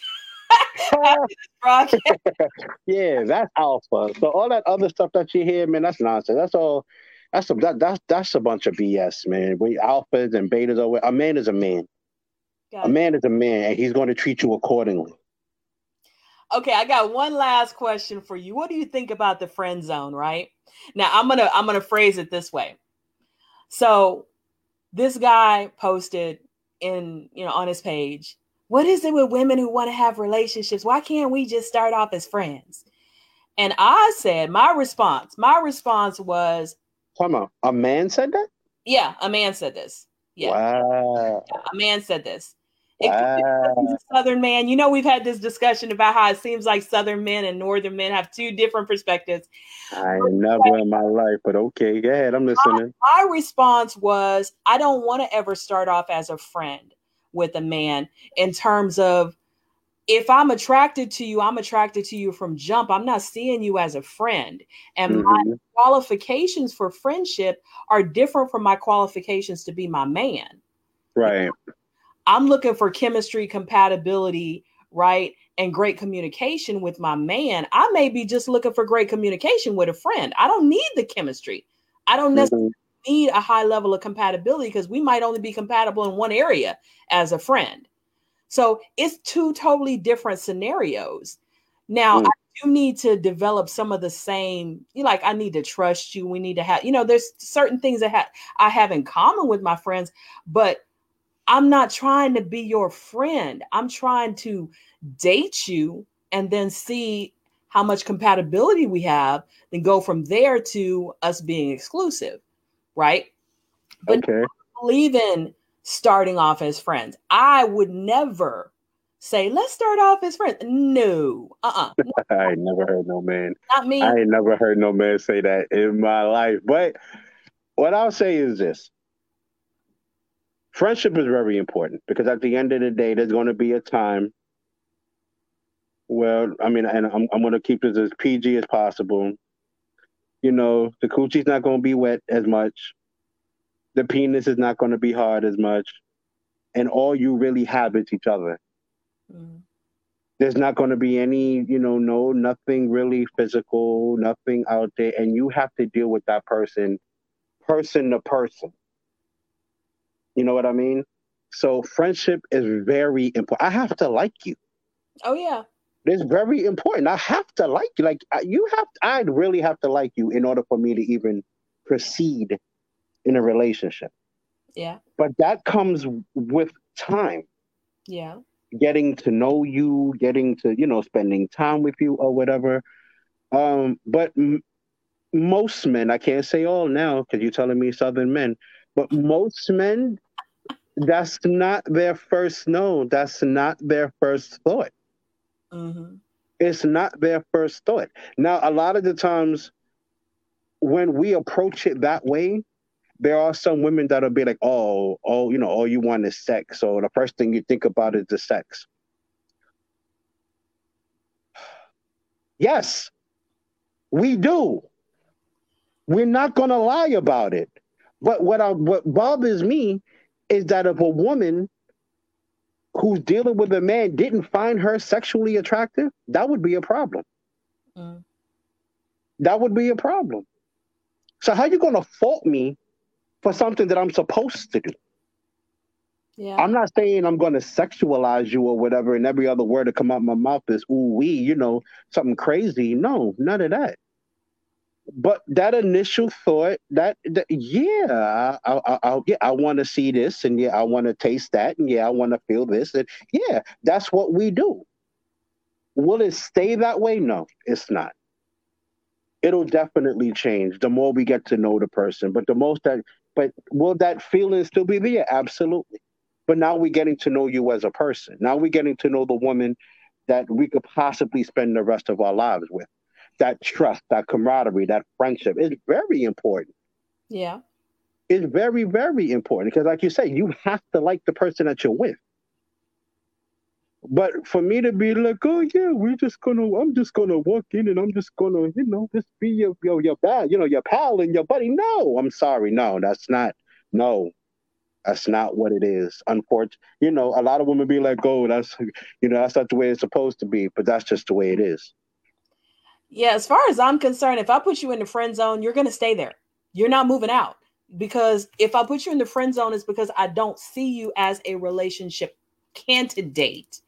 Speaker 2: yeah, that's alpha. So all that other stuff that you hear, man, that's nonsense. That's all. That's a that, that's that's a bunch of BS, man. We alphas and betas are. A man is a man. Got a it. man is a man, and he's going to treat you accordingly.
Speaker 1: Okay, I got one last question for you. What do you think about the friend zone? Right now, I'm gonna I'm gonna phrase it this way. So, this guy posted in you know on his page what is it with women who want to have relationships? Why can't we just start off as friends? And I said, my response, my response was,
Speaker 2: Come on, a man said that?
Speaker 1: Yeah, a man said this. Yeah.
Speaker 2: Wow.
Speaker 1: A man said this. Wow. Southern man. You know, we've had this discussion about how it seems like Southern men and Northern men have two different perspectives.
Speaker 2: I never in my life, but okay, go ahead. I'm listening.
Speaker 1: My, my response was, I don't want to ever start off as a friend with a man in terms of if I'm attracted to you, I'm attracted to you from jump. I'm not seeing you as a friend. And mm-hmm. my qualifications for friendship are different from my qualifications to be my man.
Speaker 2: Right.
Speaker 1: I'm looking for chemistry, compatibility, right? And great communication with my man. I may be just looking for great communication with a friend. I don't need the chemistry. I don't necessarily mm-hmm need a high level of compatibility because we might only be compatible in one area as a friend. So it's two totally different scenarios. Now, mm. I do need to develop some of the same, you like, I need to trust you. We need to have, you know, there's certain things that ha- I have in common with my friends, but I'm not trying to be your friend. I'm trying to date you and then see how much compatibility we have, then go from there to us being exclusive right? But okay. I believe in starting off as friends. I would never say, let's start off as friends. No. Uh-uh.
Speaker 2: No. I never heard no man.
Speaker 1: Not me.
Speaker 2: I ain't never heard no man say that in my life. But what I'll say is this. Friendship is very important because at the end of the day, there's going to be a time well, I mean, and I'm, I'm going to keep this as PG as possible you know, the coochie's not going to be wet as much. The penis is not going to be hard as much. And all you really have is each other. Mm. There's not going to be any, you know, no, nothing really physical, nothing out there. And you have to deal with that person, person to person. You know what I mean? So friendship is very important. I have to like you.
Speaker 1: Oh, yeah.
Speaker 2: It's very important. I have to like you. Like you have, I'd really have to like you in order for me to even proceed in a relationship.
Speaker 1: Yeah.
Speaker 2: But that comes with time.
Speaker 1: Yeah.
Speaker 2: Getting to know you, getting to, you know, spending time with you or whatever. Um, but most men, I can't say all now because you're telling me Southern men, but most men, that's not their first no. That's not their first thought. Mm-hmm. It's not their first thought. Now, a lot of the times when we approach it that way, there are some women that'll be like, oh, oh, you know, all you want is sex. So the first thing you think about is the sex. Yes, we do. We're not going to lie about it. But what I, what bothers me is that if a woman who's dealing with a man didn't find her sexually attractive, that would be a problem. Mm. That would be a problem. So how are you going to fault me for something that I'm supposed to do? Yeah. I'm not saying I'm going to sexualize you or whatever, and every other word to come out my mouth is ooh wee, you know, something crazy. No, none of that but that initial thought that, that yeah I, I, I yeah I want to see this and yeah I want to taste that and yeah I want to feel this and yeah that's what we do. Will it stay that way? No, it's not. It'll definitely change the more we get to know the person. But the most that but will that feeling still be there? Absolutely. But now we're getting to know you as a person. Now we're getting to know the woman that we could possibly spend the rest of our lives with that trust, that camaraderie, that friendship is very important.
Speaker 1: Yeah.
Speaker 2: It's very, very important because, like you say, you have to like the person that you're with. But for me to be like, oh yeah, we're just gonna, I'm just gonna walk in and I'm just gonna, you know, just be your your your pal, you know, your pal and your buddy. No, I'm sorry, no, that's not, no, that's not what it is. Unfortunately, you know, a lot of women be like, oh, that's, you know, that's not the way it's supposed to be, but that's just the way it is.
Speaker 1: Yeah, as far as I'm concerned, if I put you in the friend zone, you're going to stay there. You're not moving out because if I put you in the friend zone, it's because I don't see you as a relationship candidate.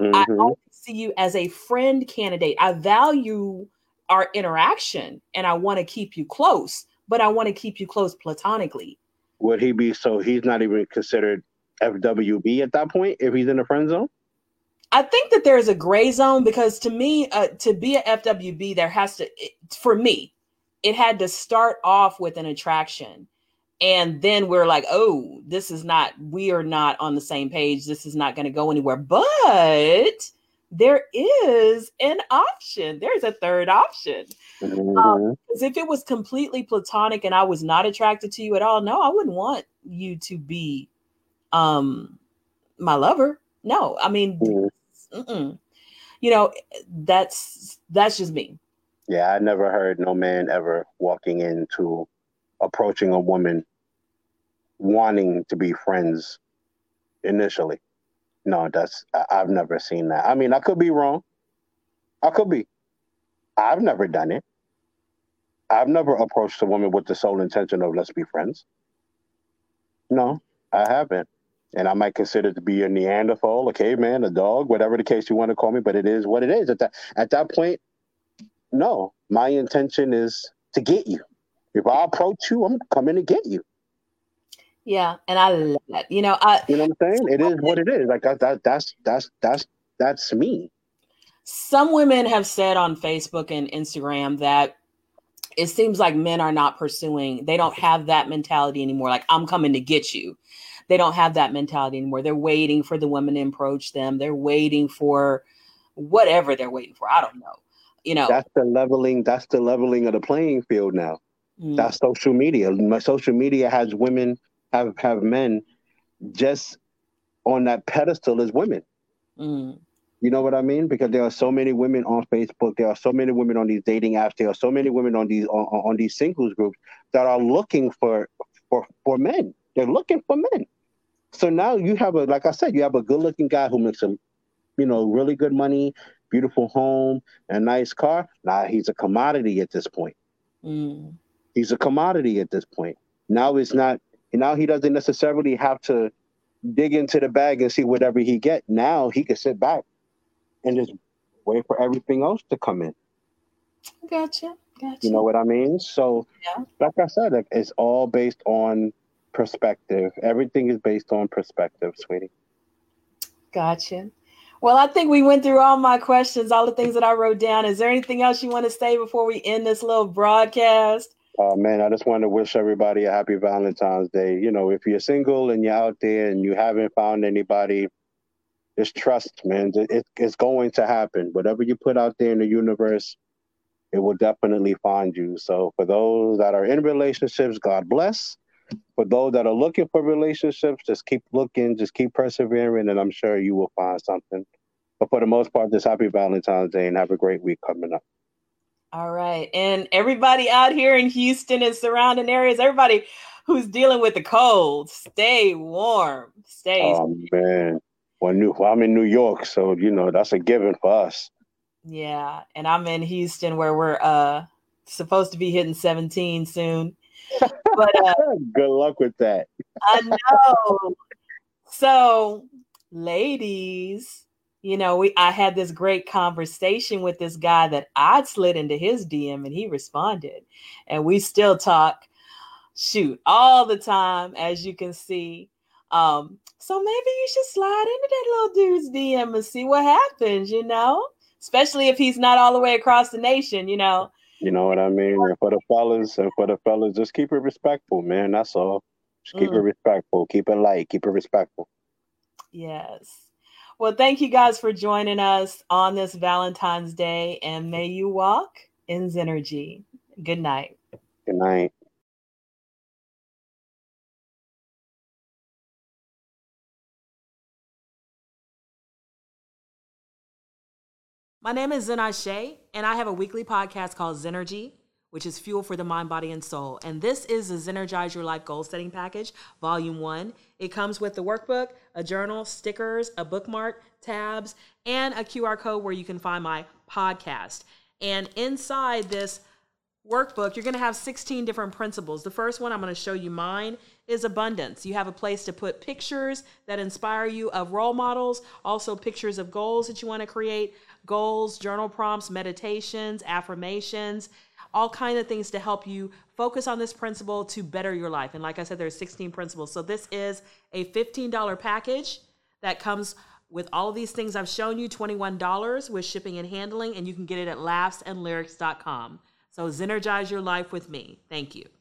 Speaker 1: Mm-hmm. I only see you as a friend candidate. I value our interaction and I want to keep you close, but I want to keep you close platonically.
Speaker 2: Would he be so he's not even considered FWB at that point if he's in the friend zone?
Speaker 1: I think that there's a gray zone because to me, uh, to be a FWB, there has to, it, for me, it had to start off with an attraction. And then we're like, oh, this is not, we are not on the same page. This is not going to go anywhere. But there is an option. There's a third option. Um, mm-hmm. Um, if it was completely platonic and I was not attracted to you at all, no, I wouldn't want you to be um my lover. No, I mean, mm-hmm mm-mm. you know, that's that's just me.
Speaker 2: Yeah, I never heard no man ever walking into approaching a woman wanting to be friends initially. No, that's I've never seen that. I mean, I could be wrong. I could be. I've never done it. I've never approached a woman with the sole intention of let's be friends. No, I haven't and I might consider to be a Neanderthal, a caveman, a dog, whatever the case you want to call me, but it is what it is. At that at that point, no, my intention is to get you. If I approach you, I'm coming to get you.
Speaker 1: Yeah, and I love that. You know, I
Speaker 2: you know what I'm saying? It is what it is. Like that, that that's that's that's that's me.
Speaker 1: Some women have said on Facebook and Instagram that it seems like men are not pursuing, they don't have that mentality anymore. Like, I'm coming to get you they don't have that mentality anymore. They're waiting for the women to approach them. They're waiting for whatever they're waiting for. I don't know. You know,
Speaker 2: that's the leveling. That's the leveling of the playing field now. Mm. That's social media. My social media has women have have men just on that pedestal as women. Mm. You know what I mean? Because there are so many women on Facebook. There are so many women on these dating apps. There are so many women on these on, on these singles groups that are looking for for for men. They're looking for men. So now you have a, like I said, you have a good looking guy who makes a, you know, really good money, beautiful home, a nice car. Now he's a commodity at this point. Mm. He's a commodity at this point. Now it's not, now he doesn't necessarily have to dig into the bag and see whatever he get. Now he can sit back and just wait for everything else to come in.
Speaker 1: Gotcha. Gotcha.
Speaker 2: You know what I mean? So, yeah. like I said, it's all based on perspective. Everything is based on perspective, sweetie.
Speaker 1: Gotcha. Well, I think we went through all my questions, all the things that I wrote down. Is there anything else you want to say before we end this little broadcast?
Speaker 2: Oh man, I just want to wish everybody a happy Valentine's Day. You know, if you're single and you're out there and you haven't found anybody, just trust, man. It, it's going to happen. Whatever you put out there in the universe, it will definitely find you. So for those that are in relationships, God bless. For those that are looking for relationships, just keep looking, just keep persevering, and I'm sure you will find something. But for the most part, just happy Valentine's Day and have a great week coming up.
Speaker 1: All right. And everybody out here in Houston and surrounding areas, everybody who's dealing with the cold, stay warm. Stay.
Speaker 2: Oh, man. Well, new, well, I'm in New York, so, you know, that's a given for us.
Speaker 1: Yeah. And I'm in Houston where we're uh supposed to be hitting 17 soon.
Speaker 2: But uh, good luck with that.
Speaker 1: I know. So, ladies, you know, we I had this great conversation with this guy that I'd slid into his DM and he responded. And we still talk shoot all the time, as you can see. Um, so maybe you should slide into that little dude's DM and see what happens, you know, especially if he's not all the way across the nation, you know.
Speaker 2: You know what I mean? And for the fellas, and for the fellas, just keep it respectful, man. That's all. Just keep mm. it respectful. Keep it light. Keep it respectful.
Speaker 1: Yes. Well, thank you guys for joining us on this Valentine's Day, and may you walk in Zennurgy. Good night.
Speaker 2: Good night.
Speaker 1: My name is Zen Shay, and I have a weekly podcast called Zennurgy which is Fuel for the Mind, Body, and Soul. And this is the Zenergize Your Life Goal Setting Package, Volume 1. It comes with the workbook, a journal, stickers, a bookmark, tabs, and a QR code where you can find my podcast. And inside this workbook, you're going to have 16 different principles. The first one I'm going to show you mine is abundance. You have a place to put pictures that inspire you of role models, also pictures of goals that you want to create, goals, journal prompts, meditations, affirmations, all kinds of things to help you focus on this principle to better your life. And like I said, there's 16 principles. So this is a $15 package that comes with all of these things I've shown you, $21 with shipping and handling, and you can get it at laughsandlyrics.com. So Zenergize your life with me. Thank you